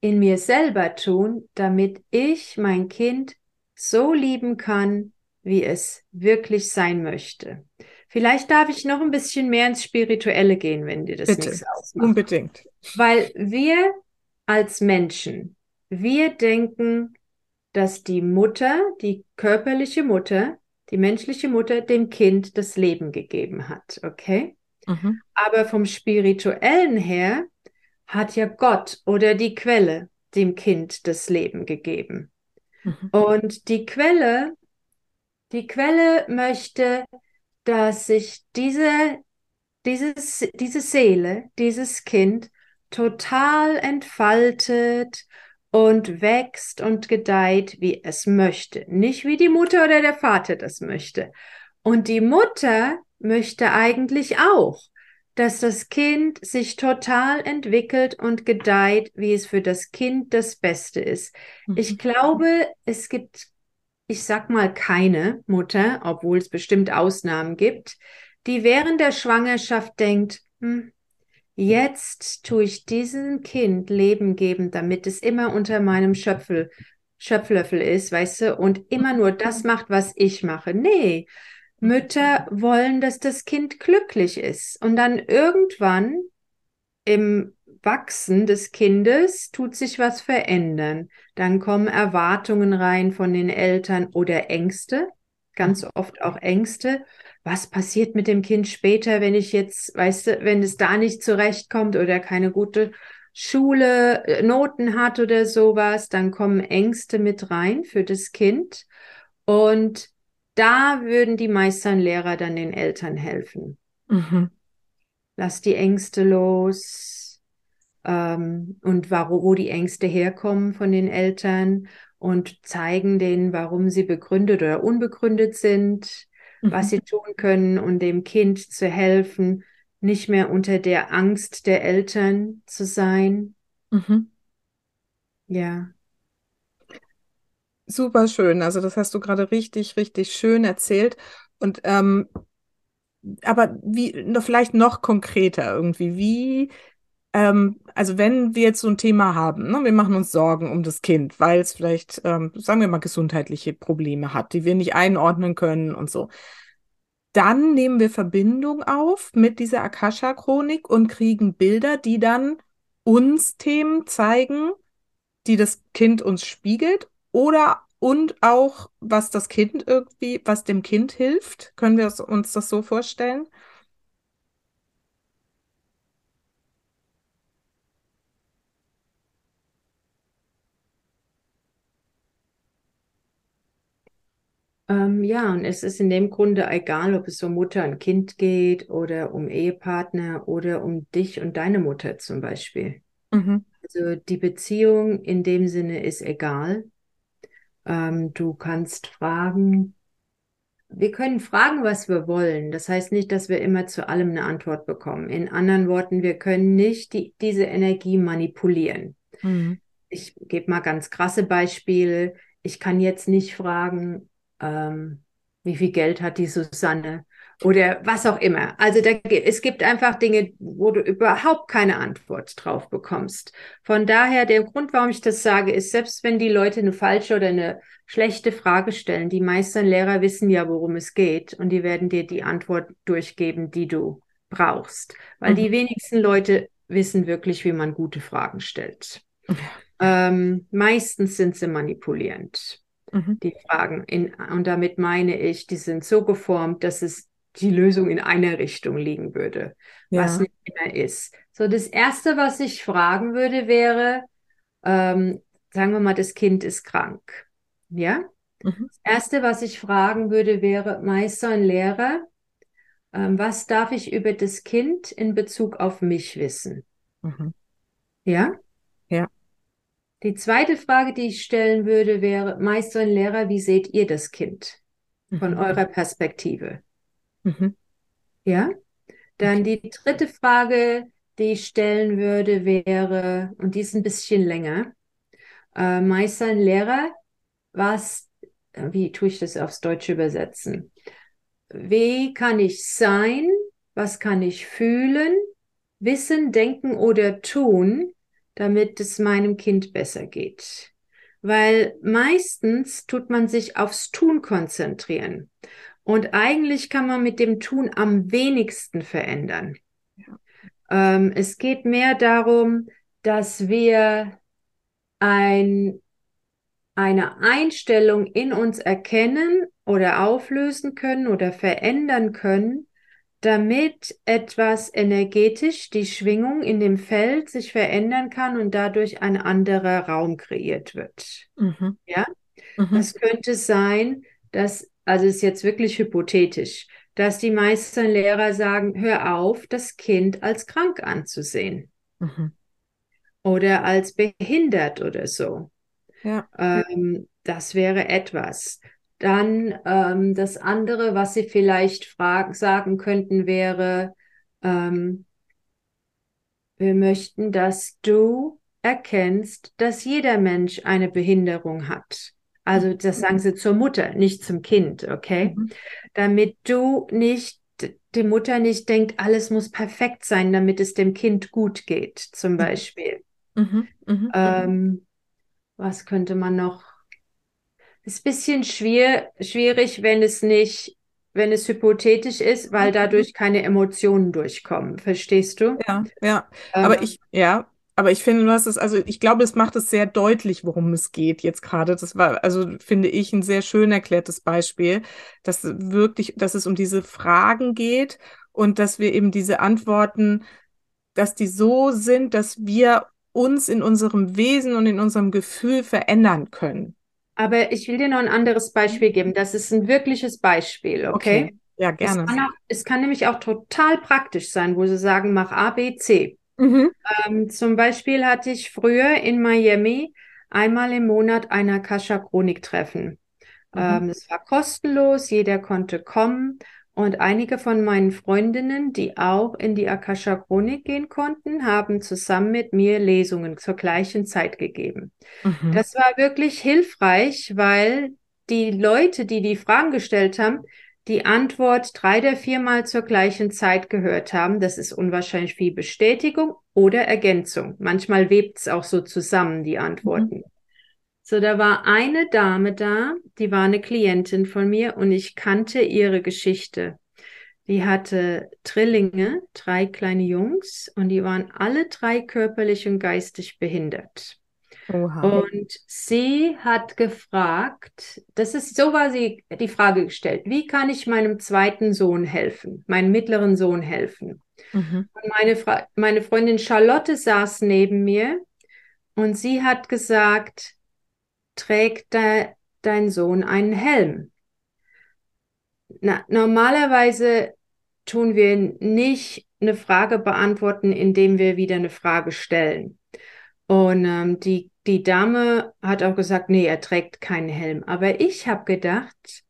in mir selber tun, damit ich mein Kind so lieben kann, wie es wirklich sein möchte? Vielleicht darf ich noch ein bisschen mehr ins Spirituelle gehen, wenn dir das Bitte, nichts ausmacht. Unbedingt. Weil wir als Menschen, wir denken, dass die Mutter, die körperliche Mutter, die menschliche Mutter dem Kind das Leben gegeben hat, okay? Mhm. Aber vom spirituellen her hat ja Gott oder die Quelle dem Kind das Leben gegeben. Mhm. Und die Quelle, die Quelle möchte, dass sich diese, dieses, diese Seele, dieses Kind total entfaltet und wächst und gedeiht, wie es möchte. Nicht wie die Mutter oder der Vater das möchte. Und die Mutter möchte eigentlich auch, dass das Kind sich total entwickelt und gedeiht, wie es für das Kind das Beste ist. Mhm. Ich glaube, es gibt, ich sag mal, keine Mutter, obwohl es bestimmt Ausnahmen gibt, die während der Schwangerschaft denkt, hm, jetzt tue ich diesem Kind Leben geben, damit es immer unter meinem Schöpfel, Schöpflöffel ist, weißt du, und immer nur das macht, was ich mache. Nee, Mütter wollen, dass das Kind glücklich ist. Und dann irgendwann im Wachsen des Kindes tut sich was verändern. Dann kommen Erwartungen rein von den Eltern oder Ängste, ganz oft auch Ängste was passiert mit dem Kind später, wenn ich jetzt, weißt du, wenn es da nicht zurechtkommt oder keine gute Schule, äh, Noten hat oder sowas, dann kommen Ängste mit rein für das Kind. Und da würden die Meisternlehrer dann den Eltern helfen. Mhm. Lass die Ängste los ähm, und wo, wo die Ängste herkommen von den Eltern und zeigen denen, warum sie begründet oder unbegründet sind was mhm. sie tun können, um dem Kind zu helfen, nicht mehr unter der Angst der Eltern zu sein. Mhm. Ja. Super schön. Also das hast du gerade richtig, richtig schön erzählt. Und ähm, aber wie noch vielleicht noch konkreter irgendwie, wie ähm, also wenn wir jetzt so ein Thema haben, ne, wir machen uns Sorgen um das Kind, weil es vielleicht, ähm, sagen wir mal, gesundheitliche Probleme hat, die wir nicht einordnen können und so. Dann nehmen wir Verbindung auf mit dieser Akasha-Chronik und kriegen Bilder, die dann uns Themen zeigen, die das Kind uns spiegelt oder und auch, was das Kind irgendwie, was dem Kind hilft. Können wir uns das so vorstellen? Ähm, ja, und es ist in dem Grunde egal, ob es um Mutter und Kind geht oder um Ehepartner oder um dich und deine Mutter zum Beispiel. Mhm. Also die Beziehung in dem Sinne ist egal. Ähm, du kannst fragen, wir können fragen, was wir wollen. Das heißt nicht, dass wir immer zu allem eine Antwort bekommen. In anderen Worten, wir können nicht die, diese Energie manipulieren. Mhm. Ich gebe mal ganz krasse Beispiele. Ich kann jetzt nicht fragen, ähm, wie viel Geld hat die Susanne oder was auch immer. Also da, es gibt einfach Dinge, wo du überhaupt keine Antwort drauf bekommst. Von daher, der Grund, warum ich das sage, ist, selbst wenn die Leute eine falsche oder eine schlechte Frage stellen, die meisten Lehrer wissen ja, worum es geht und die werden dir die Antwort durchgeben, die du brauchst. Weil mhm. die wenigsten Leute wissen wirklich, wie man gute Fragen stellt. Ähm, meistens sind sie manipulierend mhm. die Fragen. In, und damit meine ich, die sind so geformt, dass es die Lösung in einer Richtung liegen würde, ja. was nicht immer ist. So, das Erste, was ich fragen würde, wäre, ähm, sagen wir mal, das Kind ist krank. Ja? Mhm. Das Erste, was ich fragen würde, wäre, Meister und Lehrer, ähm, was darf ich über das Kind in Bezug auf mich wissen? Mhm. Ja? Ja. Die zweite Frage, die ich stellen würde, wäre, Meister und Lehrer, wie seht ihr das Kind von mhm. eurer Perspektive? Mhm. Ja? Dann okay. die dritte Frage, die ich stellen würde, wäre, und die ist ein bisschen länger, äh, Meister und Lehrer, was wie tue ich das aufs Deutsche übersetzen? Wie kann ich sein? Was kann ich fühlen, wissen, denken oder tun, damit es meinem Kind besser geht? Weil meistens tut man sich aufs Tun konzentrieren. Und eigentlich kann man mit dem Tun am wenigsten verändern. Ja. Ähm, es geht mehr darum, dass wir ein, eine Einstellung in uns erkennen oder auflösen können oder verändern können, damit etwas energetisch, die Schwingung in dem Feld sich verändern kann und dadurch ein anderer Raum kreiert wird. Mhm. Ja, mhm. das könnte sein, dass, also ist jetzt wirklich hypothetisch, dass die meisten Lehrer sagen, hör auf, das Kind als krank anzusehen. Mhm. Oder als behindert oder so. Ja. Ähm, das wäre etwas. Dann ähm, das andere, was Sie vielleicht fragen, sagen könnten, wäre, ähm, wir möchten, dass du erkennst, dass jeder Mensch eine Behinderung hat. Also das sagen sie zur Mutter, nicht zum Kind, okay? Mhm. Damit du nicht, die Mutter nicht denkt, alles muss perfekt sein, damit es dem Kind gut geht, zum mhm. Beispiel. Mhm. Mhm. Ähm, was könnte man noch ist ein bisschen schwer, schwierig, wenn es nicht, wenn es hypothetisch ist, weil mhm. dadurch keine Emotionen durchkommen. Verstehst du? Ja, ja. Ähm, aber ich, ja, aber ich finde, du hast es, also ich glaube, es macht es sehr deutlich, worum es geht jetzt gerade. Das war, also finde ich, ein sehr schön erklärtes Beispiel, dass wirklich, dass es um diese Fragen geht und dass wir eben diese Antworten, dass die so sind, dass wir uns in unserem Wesen und in unserem Gefühl verändern können. Aber ich will dir noch ein anderes Beispiel geben. Das ist ein wirkliches Beispiel, okay? okay. Ja, gerne. Es kann, auch, es kann, nämlich auch total praktisch sein, wo sie sagen, mach A, B, C. Mhm. Ähm, zum Beispiel hatte ich früher in Miami einmal im Monat ein Akasha-Chronik-Treffen. Mhm. Ähm, es war kostenlos, jeder konnte kommen und einige von meinen Freundinnen, die auch in die Akasha Chronik gehen konnten, haben zusammen mit mir Lesungen zur gleichen Zeit gegeben. Mhm. Das war wirklich hilfreich, weil die Leute, die die Fragen gestellt haben, die Antwort drei der viermal zur gleichen Zeit gehört haben. Das ist unwahrscheinlich viel Bestätigung oder Ergänzung. Manchmal webt es auch so zusammen, die Antworten. Mhm. So, da war eine Dame da, die war eine Klientin von mir und ich kannte ihre Geschichte. Die hatte Trillinge, drei kleine Jungs, und die waren alle drei körperlich und geistig behindert. Oha. Und sie hat gefragt, das ist, so war sie die Frage gestellt, wie kann ich meinem zweiten Sohn helfen, meinem mittleren Sohn helfen? Mhm. Und meine, Fra meine Freundin Charlotte saß neben mir und sie hat gesagt, trägt de, dein Sohn einen Helm? Na, normalerweise tun wir nicht eine Frage beantworten, indem wir wieder eine Frage stellen. Und ähm, die, die Dame hat auch gesagt, nee, er trägt keinen Helm. Aber ich habe gedacht,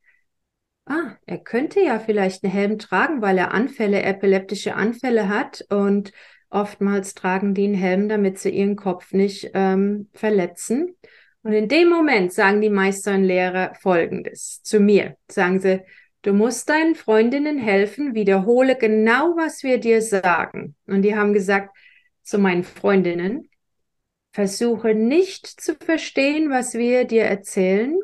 ah, er könnte ja vielleicht einen Helm tragen, weil er Anfälle, epileptische Anfälle hat. Und oftmals tragen die einen Helm, damit sie ihren Kopf nicht ähm, verletzen. Und in dem Moment sagen die Meister und Lehrer Folgendes zu mir. Sagen sie, du musst deinen Freundinnen helfen, wiederhole genau, was wir dir sagen. Und die haben gesagt zu meinen Freundinnen, versuche nicht zu verstehen, was wir dir erzählen.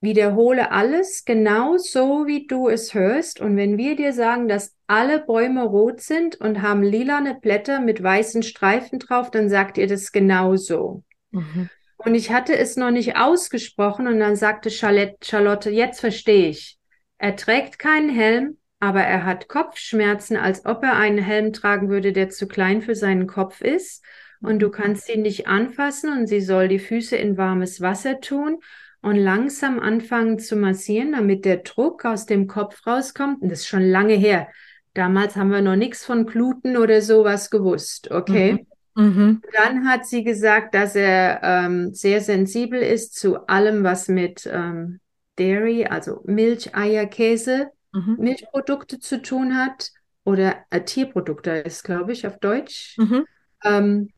Wiederhole alles genau so, wie du es hörst. Und wenn wir dir sagen, dass alle Bäume rot sind und haben lilane Blätter mit weißen Streifen drauf, dann sagt ihr das genau so. Mhm. Und ich hatte es noch nicht ausgesprochen und dann sagte Charlotte, jetzt verstehe ich. Er trägt keinen Helm, aber er hat Kopfschmerzen, als ob er einen Helm tragen würde, der zu klein für seinen Kopf ist. Und du kannst ihn nicht anfassen und sie soll die Füße in warmes Wasser tun und langsam anfangen zu massieren, damit der Druck aus dem Kopf rauskommt. Und das ist schon lange her. Damals haben wir noch nichts von Gluten oder sowas gewusst, okay? Mhm. Mhm. Dann hat sie gesagt, dass er ähm, sehr sensibel ist zu allem, was mit ähm, Dairy, also Milch, Eier, Käse, mhm. Milchprodukte zu tun hat. Oder äh, Tierprodukte ist, glaube ich, auf Deutsch. Mhm. Ähm,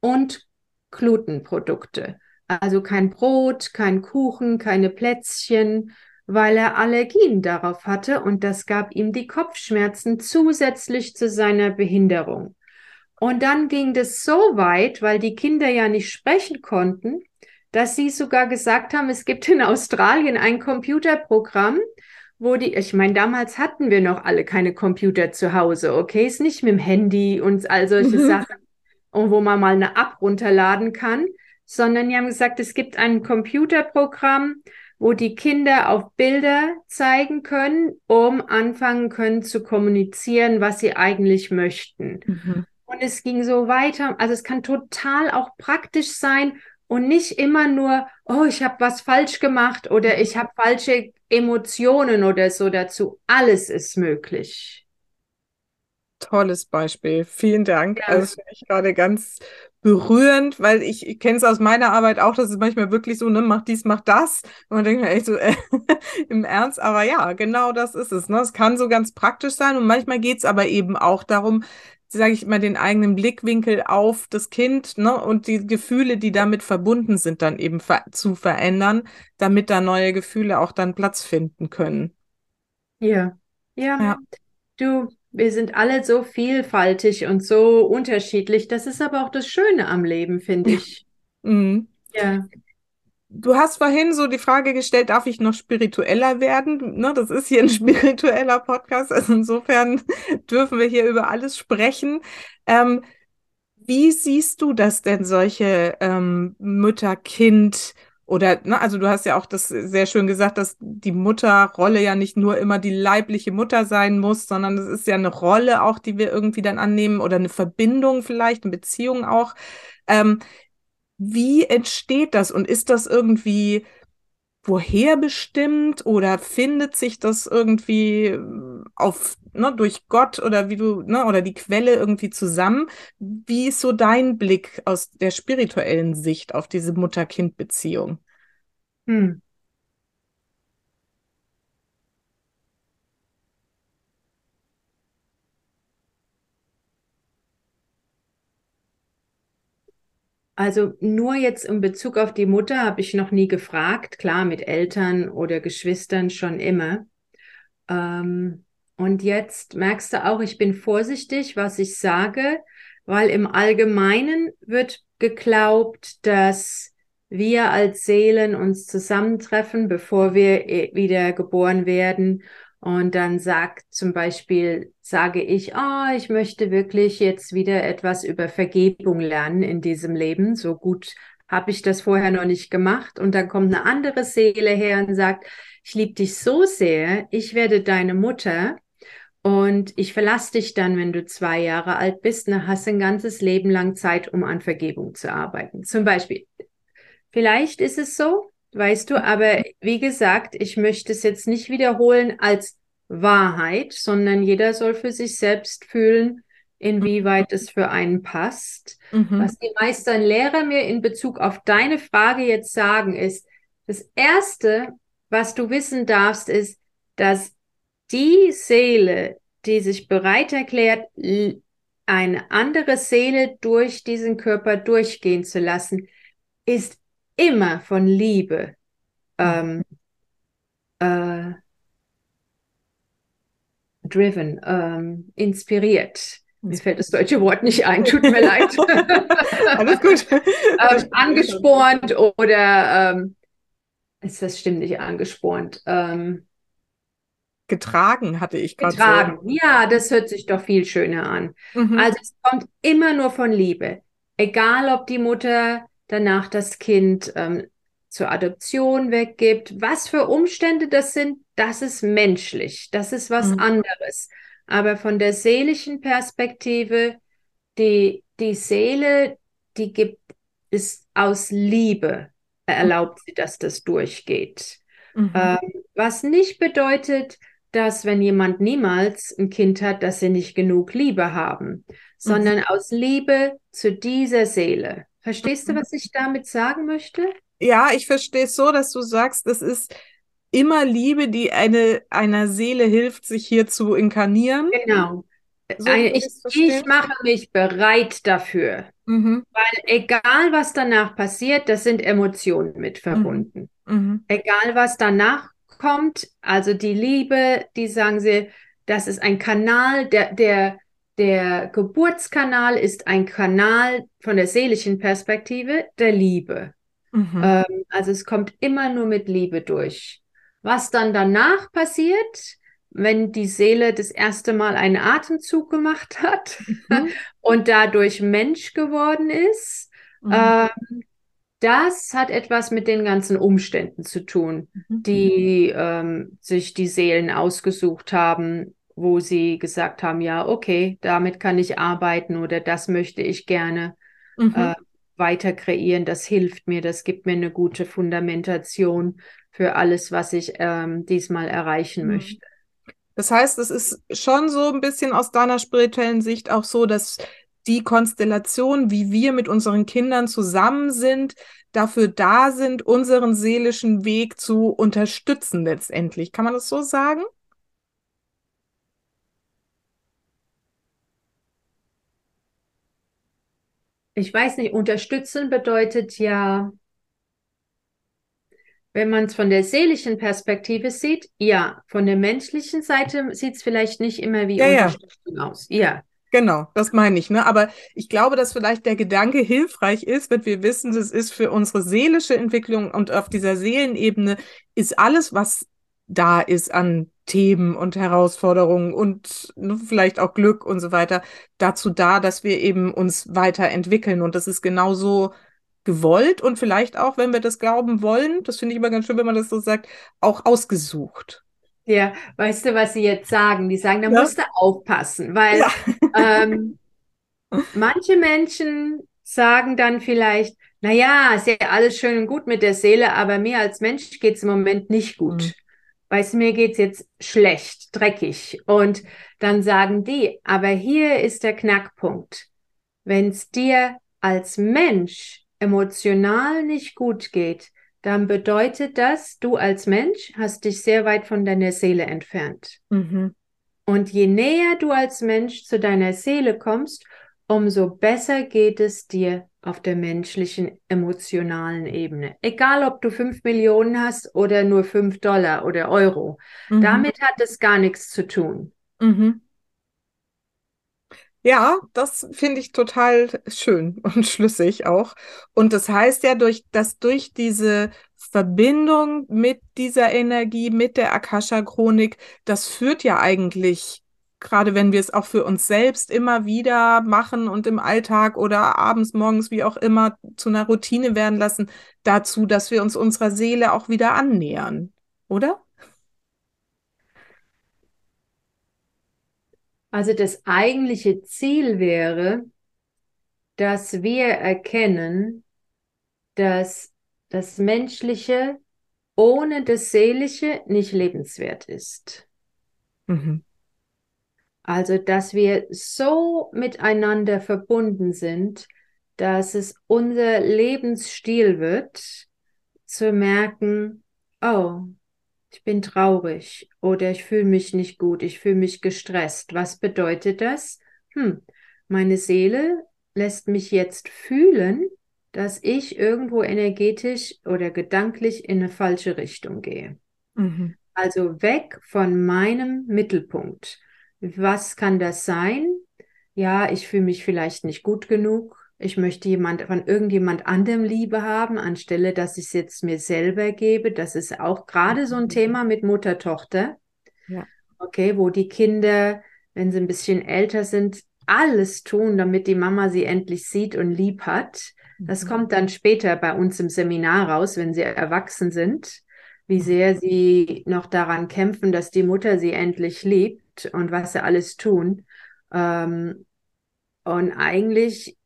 und Glutenprodukte. Also kein Brot, kein Kuchen, keine Plätzchen, weil er Allergien darauf hatte und das gab ihm die Kopfschmerzen zusätzlich zu seiner Behinderung. Und dann ging das so weit, weil die Kinder ja nicht sprechen konnten, dass sie sogar gesagt haben, es gibt in Australien ein Computerprogramm, wo die, ich meine, damals hatten wir noch alle keine Computer zu Hause, okay? Ist nicht mit dem Handy und all solche mhm. Sachen, und wo man mal eine App runterladen kann, sondern die haben gesagt, es gibt ein Computerprogramm, wo die Kinder auf Bilder zeigen können, um anfangen können zu kommunizieren, was sie eigentlich möchten. Mhm. Und es ging so weiter. Also es kann total auch praktisch sein und nicht immer nur, oh, ich habe was falsch gemacht oder ich habe falsche Emotionen oder so dazu. Alles ist möglich. Tolles Beispiel. Vielen Dank. Ja. Also das finde ich gerade ganz berührend, weil ich, ich kenne es aus meiner Arbeit auch, dass es manchmal wirklich so, ne, mach dies, mach das. Und man denkt mir echt so, äh, (laughs) im Ernst, aber ja, genau das ist es. Ne? Es kann so ganz praktisch sein und manchmal geht es aber eben auch darum, sage ich mal, den eigenen Blickwinkel auf das Kind ne, und die Gefühle, die damit verbunden sind, dann eben ver zu verändern, damit da neue Gefühle auch dann Platz finden können. Ja, ja. ja. Du, wir sind alle so vielfältig und so unterschiedlich. Das ist aber auch das Schöne am Leben, finde ich. mhm. Ja. Du hast vorhin so die Frage gestellt, darf ich noch spiritueller werden? Ne, das ist hier ein (laughs) spiritueller Podcast, also insofern dürfen wir hier über alles sprechen. Ähm, wie siehst du das denn, solche ähm, Mütter-Kind- oder, ne, also du hast ja auch das sehr schön gesagt, dass die Mutterrolle ja nicht nur immer die leibliche Mutter sein muss, sondern es ist ja eine Rolle auch, die wir irgendwie dann annehmen oder eine Verbindung vielleicht, eine Beziehung auch. Ähm, wie entsteht das und ist das irgendwie vorherbestimmt oder findet sich das irgendwie äh, auf, ne, durch Gott oder wie du, ne, oder die Quelle irgendwie zusammen? Wie ist so dein Blick aus der spirituellen Sicht auf diese Mutter-Kind-Beziehung? Hm. Also nur jetzt in Bezug auf die Mutter habe ich noch nie gefragt. Klar, mit Eltern oder Geschwistern schon immer. Ähm, und jetzt merkst du auch, ich bin vorsichtig, was ich sage, weil im Allgemeinen wird geglaubt, dass wir als Seelen uns zusammentreffen, bevor wir äh, wieder geboren werden und dann sagt zum Beispiel, sage ich, oh, ich möchte wirklich jetzt wieder etwas über Vergebung lernen in diesem Leben. So gut habe ich das vorher noch nicht gemacht. Und dann kommt eine andere Seele her und sagt, ich liebe dich so sehr, ich werde deine Mutter und ich verlasse dich dann, wenn du zwei Jahre alt bist, und hast ein ganzes Leben lang Zeit, um an Vergebung zu arbeiten. Zum Beispiel. Vielleicht ist es so, weißt du, aber wie gesagt, ich möchte es jetzt nicht wiederholen als Wahrheit, sondern jeder soll für sich selbst fühlen, inwieweit es für einen passt. Mhm. Was die meisten Lehrer mir in Bezug auf deine Frage jetzt sagen, ist, das Erste, was du wissen darfst, ist, dass die Seele, die sich bereit erklärt, eine andere Seele durch diesen Körper durchgehen zu lassen, ist immer von Liebe ähm, äh, driven, ähm, inspiriert. Mir fällt das deutsche Wort nicht ein, tut mir (laughs) leid. Alles gut. (laughs) ähm, angespornt oder ähm, ist das stimmt nicht angespornt. Ähm, getragen hatte ich gerade. Getragen, so. ja, das hört sich doch viel schöner an. Mhm. Also es kommt immer nur von Liebe. Egal, ob die Mutter danach das Kind ähm, zur Adoption weggibt, was für Umstände das sind, das ist menschlich, das ist was mhm. anderes. Aber von der seelischen Perspektive, die, die Seele, die gibt es aus Liebe, erlaubt sie, dass das durchgeht. Mhm. Ähm, was nicht bedeutet, dass wenn jemand niemals ein Kind hat, dass sie nicht genug Liebe haben, sondern mhm. aus Liebe zu dieser Seele. Verstehst du, was ich damit sagen möchte? Ja, ich verstehe es so, dass du sagst, das ist immer Liebe, die eine, einer Seele hilft, sich hier zu inkarnieren. Genau. So ich, ich mache mich bereit dafür. Mhm. Weil egal, was danach passiert, das sind Emotionen mit verbunden. Mhm. mhm. Egal, was danach kommt, also die Liebe, die sagen sie, das ist ein Kanal, der, der, der Geburtskanal ist ein Kanal von der seelischen Perspektive der Liebe. Mhm. Ähm, also es kommt immer nur mit Liebe durch. Was dann danach passiert, wenn die Seele das erste Mal einen Atemzug gemacht hat mhm. (laughs) und dadurch Mensch geworden ist, mhm. ähm, das hat etwas mit den ganzen Umständen zu tun, mhm. die ähm, sich die Seelen ausgesucht haben, wo sie gesagt haben, ja, okay, damit kann ich arbeiten oder das möchte ich gerne mhm. äh, weiter kreieren, das hilft mir, das gibt mir eine gute Fundamentation für alles, was ich ähm, diesmal erreichen mhm. möchte. Das heißt, es ist schon so ein bisschen aus deiner spirituellen Sicht auch so, dass die Konstellation, wie wir mit unseren Kindern zusammen sind, dafür da sind, unseren seelischen Weg zu unterstützen letztendlich. Kann man das so sagen? Ich weiß nicht, unterstützen bedeutet ja wenn man es von der seelischen Perspektive sieht, ja. Von der menschlichen Seite sieht es vielleicht nicht immer wie ja, Unterstützung ja. aus. Ja. Genau, das meine ich. Ne? Aber ich glaube, dass vielleicht der Gedanke hilfreich ist, wenn wir wissen, das ist für unsere seelische Entwicklung und auf dieser Seelenebene ist alles, was da ist an Themen und Herausforderungen und ne, vielleicht auch Glück und so weiter, dazu da, dass wir eben uns weiterentwickeln. Und das ist genauso gewollt und vielleicht auch, wenn wir das glauben wollen, das finde ich immer ganz schön, wenn man das so sagt, auch ausgesucht. Ja, weißt du, was sie jetzt sagen? Die sagen, da ja. musst du aufpassen, weil ja. ähm, manche Menschen sagen dann vielleicht, naja, ist ja alles schön und gut mit der Seele, aber mir als Mensch geht es im Moment nicht gut. Mhm. Weißt du, mir geht es jetzt schlecht, dreckig. Und dann sagen die, aber hier ist der Knackpunkt. Wenn es dir als Mensch emotional nicht gut geht, dann bedeutet das, du als Mensch hast dich sehr weit von deiner Seele entfernt. Mhm. Und je näher du als Mensch zu deiner Seele kommst, umso besser geht es dir auf der menschlichen, emotionalen Ebene. Egal, ob du fünf Millionen hast oder nur fünf Dollar oder Euro. Mhm. Damit hat es gar nichts zu tun. Mhm. Ja, das finde ich total schön (laughs) und schlüssig auch. Und das heißt ja, durch, dass durch diese Verbindung mit dieser Energie, mit der Akasha-Chronik, das führt ja eigentlich, gerade wenn wir es auch für uns selbst immer wieder machen und im Alltag oder abends, morgens, wie auch immer, zu einer Routine werden lassen, dazu, dass wir uns unserer Seele auch wieder annähern, oder? Also das eigentliche Ziel wäre, dass wir erkennen, dass das Menschliche ohne das Seelische nicht lebenswert ist. Mhm. Also, dass wir so miteinander verbunden sind, dass es unser Lebensstil wird, zu merken, oh, ich bin traurig oder ich fühle mich nicht gut, ich fühle mich gestresst. Was bedeutet das? Hm, meine Seele lässt mich jetzt fühlen, dass ich irgendwo energetisch oder gedanklich in eine falsche Richtung gehe. Mhm. Also weg von meinem Mittelpunkt. Was kann das sein? Ja, ich fühle mich vielleicht nicht gut genug ich möchte jemand von irgendjemand anderem Liebe haben, anstelle dass ich es jetzt mir selber gebe. Das ist auch gerade so ein mhm. Thema mit Mutter-Tochter. Ja. Okay, wo die Kinder, wenn sie ein bisschen älter sind, alles tun, damit die Mama sie endlich sieht und lieb hat. Das mhm. kommt dann später bei uns im Seminar raus, wenn sie erwachsen sind, wie sehr sie noch daran kämpfen, dass die Mutter sie endlich liebt und was sie alles tun. Ähm, und eigentlich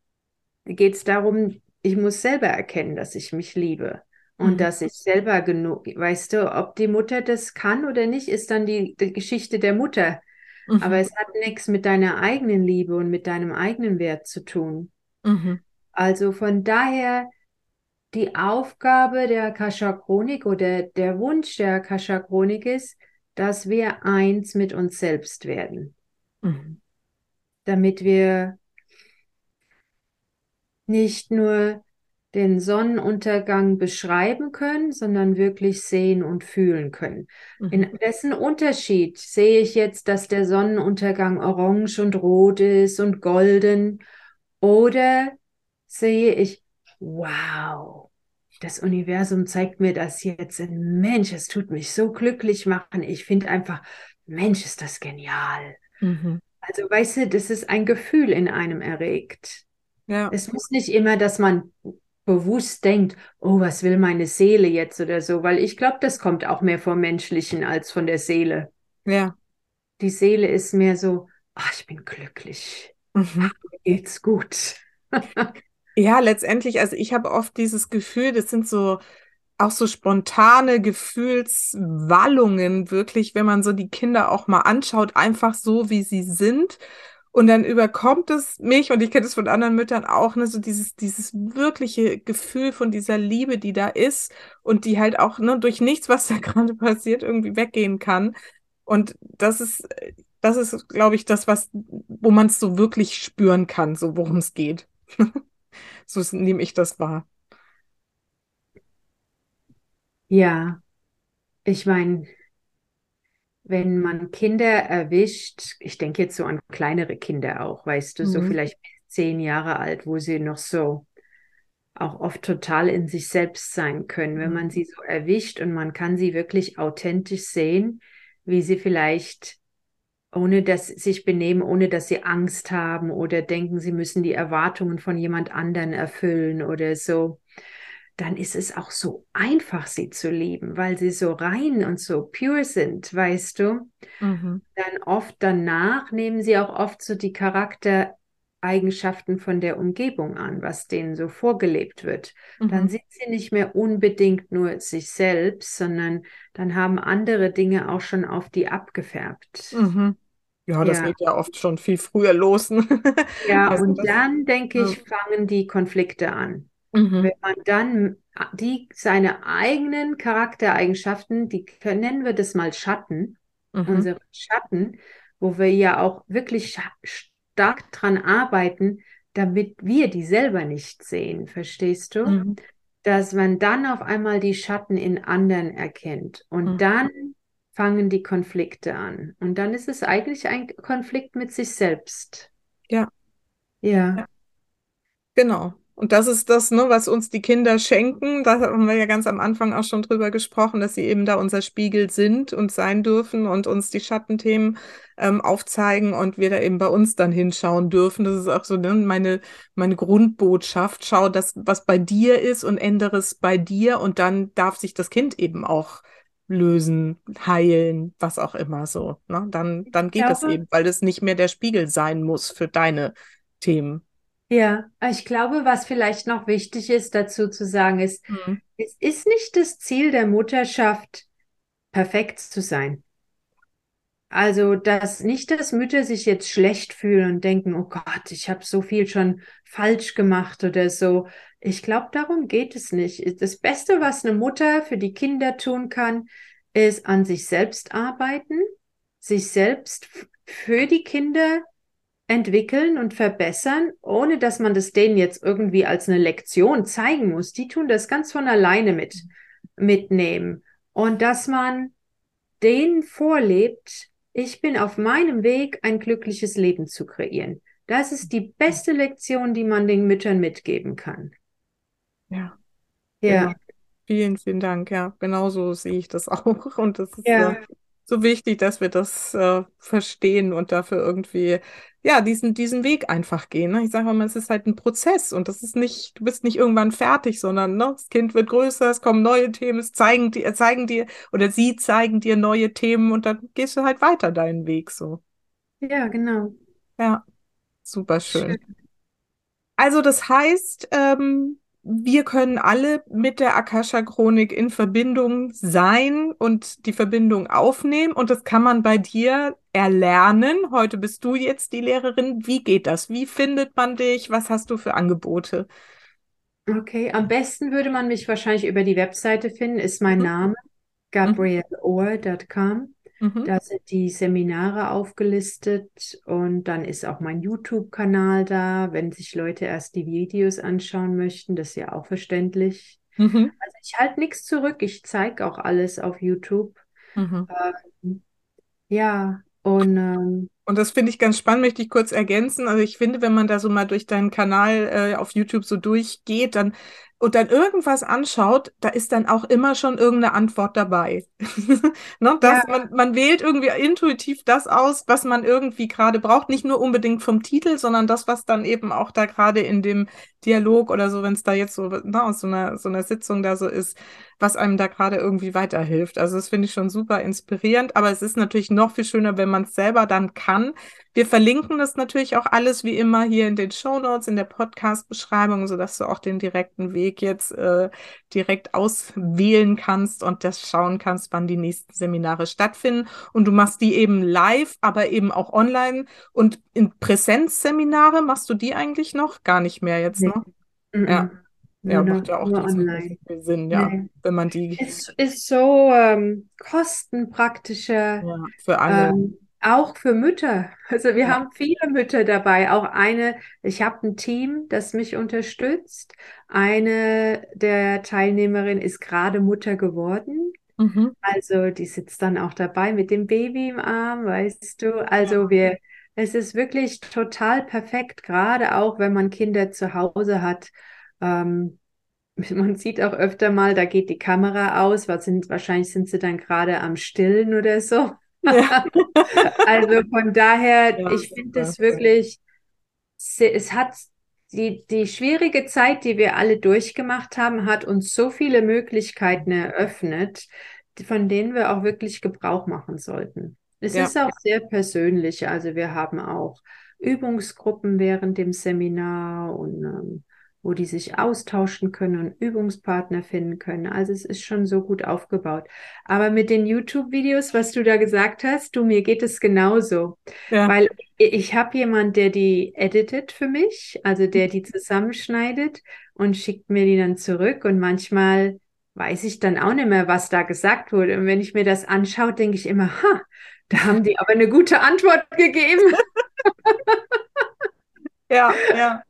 geht es darum, ich muss selber erkennen, dass ich mich liebe. Und mhm. dass ich selber genug, weißt du, ob die Mutter das kann oder nicht, ist dann die, die Geschichte der Mutter. Mhm. Aber es hat nichts mit deiner eigenen Liebe und mit deinem eigenen Wert zu tun. Mhm. Also von daher die Aufgabe der Akasha-Chronik oder der Wunsch der Akasha-Chronik ist, dass wir eins mit uns selbst werden. Mhm. damit wir nicht nur den Sonnenuntergang beschreiben können, sondern wirklich sehen und fühlen können. Mhm. In wessen Unterschied sehe ich jetzt, dass der Sonnenuntergang orange und rot ist und golden? Oder sehe ich, wow, das Universum zeigt mir das jetzt. Mensch, es tut mich so glücklich machen. Ich finde einfach, Mensch, ist das genial. Mhm. Also, weißt du, das ist ein Gefühl in einem erregt. Ja. Es muss nicht immer, dass man bewusst denkt, oh, was will meine Seele jetzt oder so, weil ich glaube, das kommt auch mehr vom Menschlichen als von der Seele. Ja. Die Seele ist mehr so, ach, ich bin glücklich. Mhm. Ach, mir geht's gut. (laughs) ja, letztendlich, also ich habe oft dieses Gefühl, das sind so auch so spontane Gefühlswallungen, wirklich, wenn man so die Kinder auch mal anschaut, einfach so, wie sie sind. Und dann überkommt es mich, und ich kenne es von anderen Müttern auch, ne, so dieses, dieses wirkliche Gefühl von dieser Liebe, die da ist und die halt auch ne, durch nichts, was da (laughs) gerade passiert, irgendwie weggehen kann. Und das ist, das ist, glaube ich, das, was, wo man es so wirklich spüren kann, so worum es geht. (laughs) so nehme ich das wahr. Ja, ich meine, wenn man Kinder erwischt, ich denke jetzt so an kleinere Kinder auch, weißt du, mhm. so vielleicht zehn Jahre alt, wo sie noch so auch oft total in sich selbst sein können, wenn man mhm. sie so erwischt und man kann sie wirklich authentisch sehen, wie sie vielleicht ohne dass sich benehmen, ohne dass sie Angst haben oder denken, sie müssen die Erwartungen von jemand anderen erfüllen oder so dann ist es auch so einfach, sie zu lieben, weil sie so rein und so pure sind, weißt du. Mhm. Dann oft danach nehmen sie auch oft so die Charaktereigenschaften von der Umgebung an, was denen so vorgelebt wird. Mhm. Dann sind sie nicht mehr unbedingt nur sich selbst, sondern dann haben andere Dinge auch schon auf die abgefärbt. Mhm. Ja, das ja. geht ja oft schon viel früher los. Ne? ja, (laughs) also und dann, denke ich, fangen die Konflikte an. Mhm. Wenn man dann die, seine eigenen Charaktereigenschaften, die nennen wir das mal Schatten, mhm. unsere Schatten, wo wir ja auch wirklich stark dran arbeiten, damit wir die selber nicht sehen, verstehst du? Mhm. Dass man dann auf einmal die Schatten in anderen erkennt und mhm. dann fangen die Konflikte an. Und dann ist es eigentlich ein Konflikt mit sich selbst. Ja. Ja. ja. Genau. Und das ist das, ne, was uns die Kinder schenken. Da haben wir ja ganz am Anfang auch schon drüber gesprochen, dass sie eben da unser Spiegel sind und sein dürfen und uns die Schattenthemen ähm, aufzeigen und wir da eben bei uns dann hinschauen dürfen. Das ist auch so ne, meine, meine Grundbotschaft. Schau das, was bei dir ist und ändere es bei dir und dann darf sich das Kind eben auch lösen, heilen, was auch immer so. Ne? Dann, dann geht es eben, weil es nicht mehr der Spiegel sein muss für deine Themen. Ja, ich glaube, was vielleicht noch wichtig ist dazu zu sagen, ist, mhm. es ist nicht das Ziel der Mutterschaft, perfekt zu sein. Also, dass nicht, dass Mütter sich jetzt schlecht fühlen und denken, oh Gott, ich habe so viel schon falsch gemacht oder so. Ich glaube, darum geht es nicht. Das Beste, was eine Mutter für die Kinder tun kann, ist an sich selbst arbeiten, sich selbst für die Kinder entwickeln und verbessern, ohne dass man das denen jetzt irgendwie als eine Lektion zeigen muss. Die tun das ganz von alleine mit, mitnehmen. Und dass man denen vorlebt, ich bin auf meinem Weg, ein glückliches Leben zu kreieren. Das ist die beste Lektion, die man den Müttern mitgeben kann. Ja. Ja. Genau. Vielen, vielen Dank. Ja, genauso sehe ich das (laughs) auch. Und das ist ja. äh, so wichtig, dass wir das äh, verstehen und dafür irgendwie ja, diesen, diesen Weg einfach gehen. Ne? Ich sage immer, es ist halt ein Prozess und das ist nicht, du bist nicht irgendwann fertig, sondern ne, das Kind wird größer, es kommen neue Themen, es zeigen dir, zeigen dir oder sie zeigen dir neue Themen und dann gehst du halt weiter deinen Weg so. Ja, genau. Ja, super schön. schön. Also das heißt, ähm, wir können alle mit der Akasha-Chronik in Verbindung sein und die Verbindung aufnehmen. Und das kann man bei dir erlernen. Heute bist du jetzt die Lehrerin. Wie geht das? Wie findet man dich? Was hast du für Angebote? Okay, am besten würde man mich wahrscheinlich über die Webseite finden, ist mein mhm. Name, gabrielohr.com. Mhm. Da sind die Seminare aufgelistet und dann ist auch mein YouTube-Kanal da, wenn sich Leute erst die Videos anschauen möchten. Das ist ja auch verständlich. Mhm. Also ich halte nichts zurück. Ich zeige auch alles auf YouTube. Mhm. Ähm, ja, und ähm, und das finde ich ganz spannend, möchte ich kurz ergänzen. Also ich finde, wenn man da so mal durch deinen Kanal äh, auf YouTube so durchgeht, dann und dann irgendwas anschaut, da ist dann auch immer schon irgendeine Antwort dabei. (laughs) ne? das, ja. man, man wählt irgendwie intuitiv das aus, was man irgendwie gerade braucht. Nicht nur unbedingt vom Titel, sondern das, was dann eben auch da gerade in dem Dialog oder so, wenn es da jetzt so na, aus so einer, so einer Sitzung da so ist, was einem da gerade irgendwie weiterhilft. Also das finde ich schon super inspirierend, aber es ist natürlich noch viel schöner, wenn man es selber dann kann. Wir verlinken das natürlich auch alles wie immer hier in den Show Notes, in der Podcast-Beschreibung, sodass du auch den direkten Weg jetzt äh, direkt auswählen kannst und das schauen kannst, wann die nächsten Seminare stattfinden. Und du machst die eben live, aber eben auch online. Und in Präsenzseminare machst du die eigentlich noch? Gar nicht mehr jetzt, ne? Mhm. Ja. Ja, nur, macht ja auch online. Sinn, ja, nee. wenn man die. Es ist so ähm, kostenpraktischer. Ja, für alle. Ähm, auch für Mütter. Also wir ja. haben viele Mütter dabei. Auch eine, ich habe ein Team, das mich unterstützt. Eine der Teilnehmerinnen ist gerade Mutter geworden. Mhm. Also die sitzt dann auch dabei mit dem Baby im Arm, weißt du. Also wir, es ist wirklich total perfekt, gerade auch wenn man Kinder zu Hause hat ähm, man sieht auch öfter mal, da geht die Kamera aus, was sind, wahrscheinlich sind sie dann gerade am Stillen oder so. Ja. (laughs) also von daher, ja, ich finde es wirklich, es hat die, die schwierige Zeit, die wir alle durchgemacht haben, hat uns so viele Möglichkeiten eröffnet, von denen wir auch wirklich Gebrauch machen sollten. Es ja. ist auch sehr persönlich. Also wir haben auch Übungsgruppen während dem Seminar und ähm, wo die sich austauschen können und Übungspartner finden können. Also es ist schon so gut aufgebaut. Aber mit den YouTube-Videos, was du da gesagt hast, du, mir geht es genauso. Ja. Weil ich habe jemand, der die editet für mich, also der die zusammenschneidet und schickt mir die dann zurück. Und manchmal weiß ich dann auch nicht mehr, was da gesagt wurde. Und wenn ich mir das anschaue, denke ich immer, ha, da haben die aber eine gute Antwort gegeben. (laughs) ja, ja.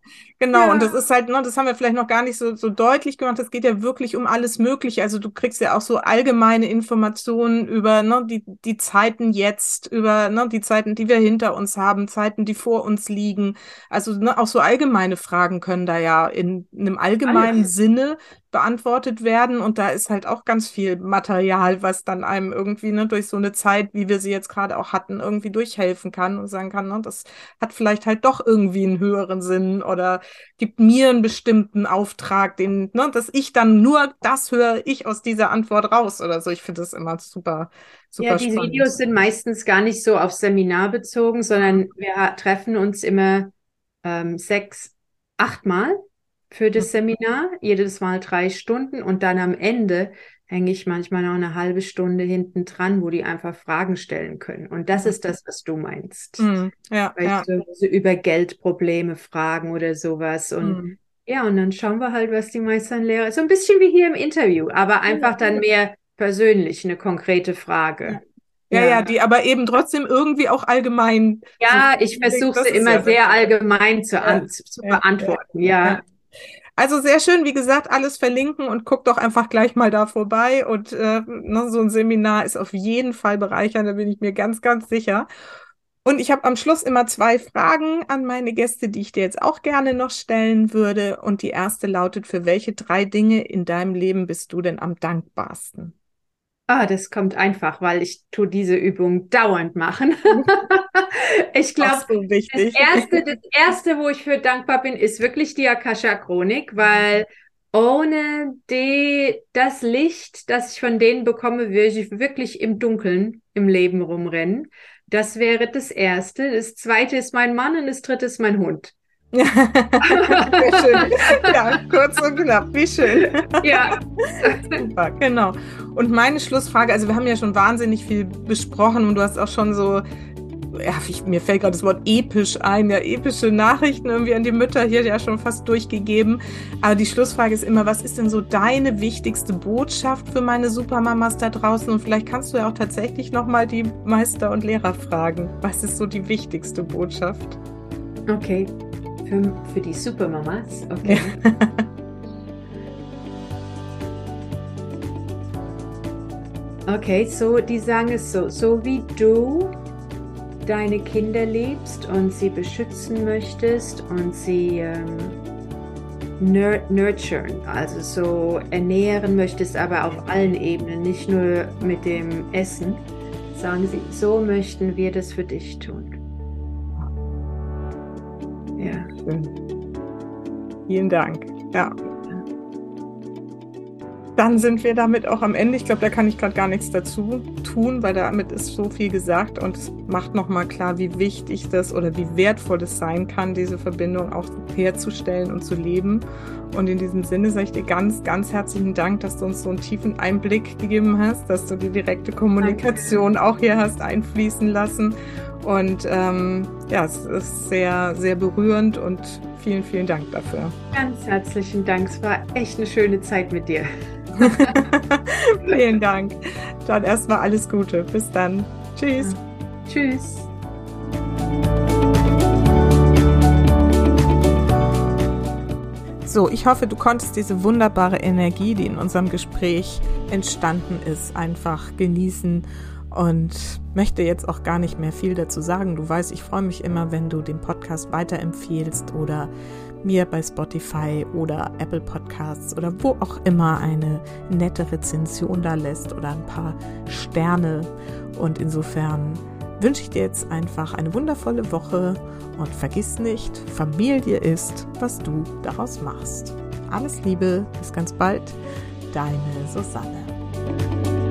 Genau, ja. und das ist halt, ne, das haben wir vielleicht noch gar nicht so, so deutlich gemacht. Es geht ja wirklich um alles Mögliche. Also du kriegst ja auch so allgemeine Informationen über ne, die, die Zeiten jetzt, über ne, die Zeiten, die wir hinter uns haben, Zeiten, die vor uns liegen. Also ne, auch so allgemeine Fragen können da ja in, in einem allgemeinen Alles. Sinne beantwortet werden. Und da ist halt auch ganz viel Material, was dann einem irgendwie ne, durch so eine Zeit, wie wir sie jetzt gerade auch hatten, irgendwie durchhelfen kann und sagen kann, ne, das hat vielleicht halt doch irgendwie einen höheren Sinn oder gibt mir einen bestimmten Auftrag, den, ne, dass ich dann nur das höre ich aus dieser Antwort raus oder so. Ich finde das immer super, super Ja, die Videos sind meistens gar nicht so auf Seminar bezogen, sondern wir treffen uns immer ähm, sechs, achtmal für das Seminar, jedes Mal drei Stunden und dann am Ende hänge ich manchmal noch eine halbe Stunde hinten dran, wo die einfach Fragen stellen können. Und das ist das, was du meinst. Mm, ja, ja. So über Geldprobleme fragen oder sowas. Und mm. ja, und dann schauen wir halt, was die meisten Lehrer, so ein bisschen wie hier im Interview, aber einfach dann mehr persönlich eine konkrete Frage. Ja, ja, ja, die aber eben trotzdem irgendwie auch allgemein. Ja, ich versuche sie immer sehr allgemein zu, zu beantworten. ja. Also sehr schön, wie gesagt, alles verlinken und guck doch einfach gleich mal da vorbei. Und äh, ne, so ein Seminar ist auf jeden Fall bereichernd, da bin ich mir ganz, ganz sicher. Und ich habe am Schluss immer zwei Fragen an meine Gäste, die ich dir jetzt auch gerne noch stellen würde. Und die erste lautet, für welche drei Dinge in deinem Leben bist du denn am dankbarsten? Ah, das kommt einfach, weil ich tue diese Übung dauernd machen. (laughs) ich glaube, so das, erste, das erste, wo ich für dankbar bin, ist wirklich die Akasha-Chronik, weil ohne die, das Licht, das ich von denen bekomme, würde ich wirklich im Dunkeln im Leben rumrennen. Das wäre das erste. Das zweite ist mein Mann und das dritte ist mein Hund. Ja, schön. ja, kurz und knapp, wie schön. Ja. Super, genau. Und meine Schlussfrage, also wir haben ja schon wahnsinnig viel besprochen und du hast auch schon so ja, ich, mir fällt gerade das Wort episch ein, ja, epische Nachrichten irgendwie an die Mütter hier ja schon fast durchgegeben. Aber die Schlussfrage ist immer, was ist denn so deine wichtigste Botschaft für meine Supermamas da draußen? Und vielleicht kannst du ja auch tatsächlich nochmal die Meister und Lehrer fragen. Was ist so die wichtigste Botschaft? Okay, für, für die Supermamas, okay. Ja. (laughs) Okay, so die sagen es so, so wie du deine Kinder liebst und sie beschützen möchtest und sie ähm, nurturen, also so ernähren möchtest, aber auf allen Ebenen, nicht nur mit dem Essen, sagen sie, so möchten wir das für dich tun. Ja. Schön. Vielen Dank. Ja, dann sind wir damit auch am Ende. Ich glaube, da kann ich gerade gar nichts dazu tun, weil damit ist so viel gesagt und es macht nochmal klar, wie wichtig das oder wie wertvoll es sein kann, diese Verbindung auch herzustellen und zu leben. Und in diesem Sinne sage ich dir ganz, ganz herzlichen Dank, dass du uns so einen tiefen Einblick gegeben hast, dass du die direkte Kommunikation Danke. auch hier hast einfließen lassen. Und ähm, ja, es ist sehr, sehr berührend und vielen, vielen Dank dafür. Ganz herzlichen Dank. Es war echt eine schöne Zeit mit dir. (laughs) Vielen Dank. Dann erstmal alles Gute. Bis dann. Tschüss. Tschüss. So, ich hoffe, du konntest diese wunderbare Energie, die in unserem Gespräch entstanden ist, einfach genießen und möchte jetzt auch gar nicht mehr viel dazu sagen. Du weißt, ich freue mich immer, wenn du den Podcast weiterempfehlst oder mir bei Spotify oder Apple Podcasts oder wo auch immer eine nette Rezension da lässt oder ein paar Sterne. Und insofern wünsche ich dir jetzt einfach eine wundervolle Woche und vergiss nicht, Familie ist, was du daraus machst. Alles Liebe, bis ganz bald, deine Susanne.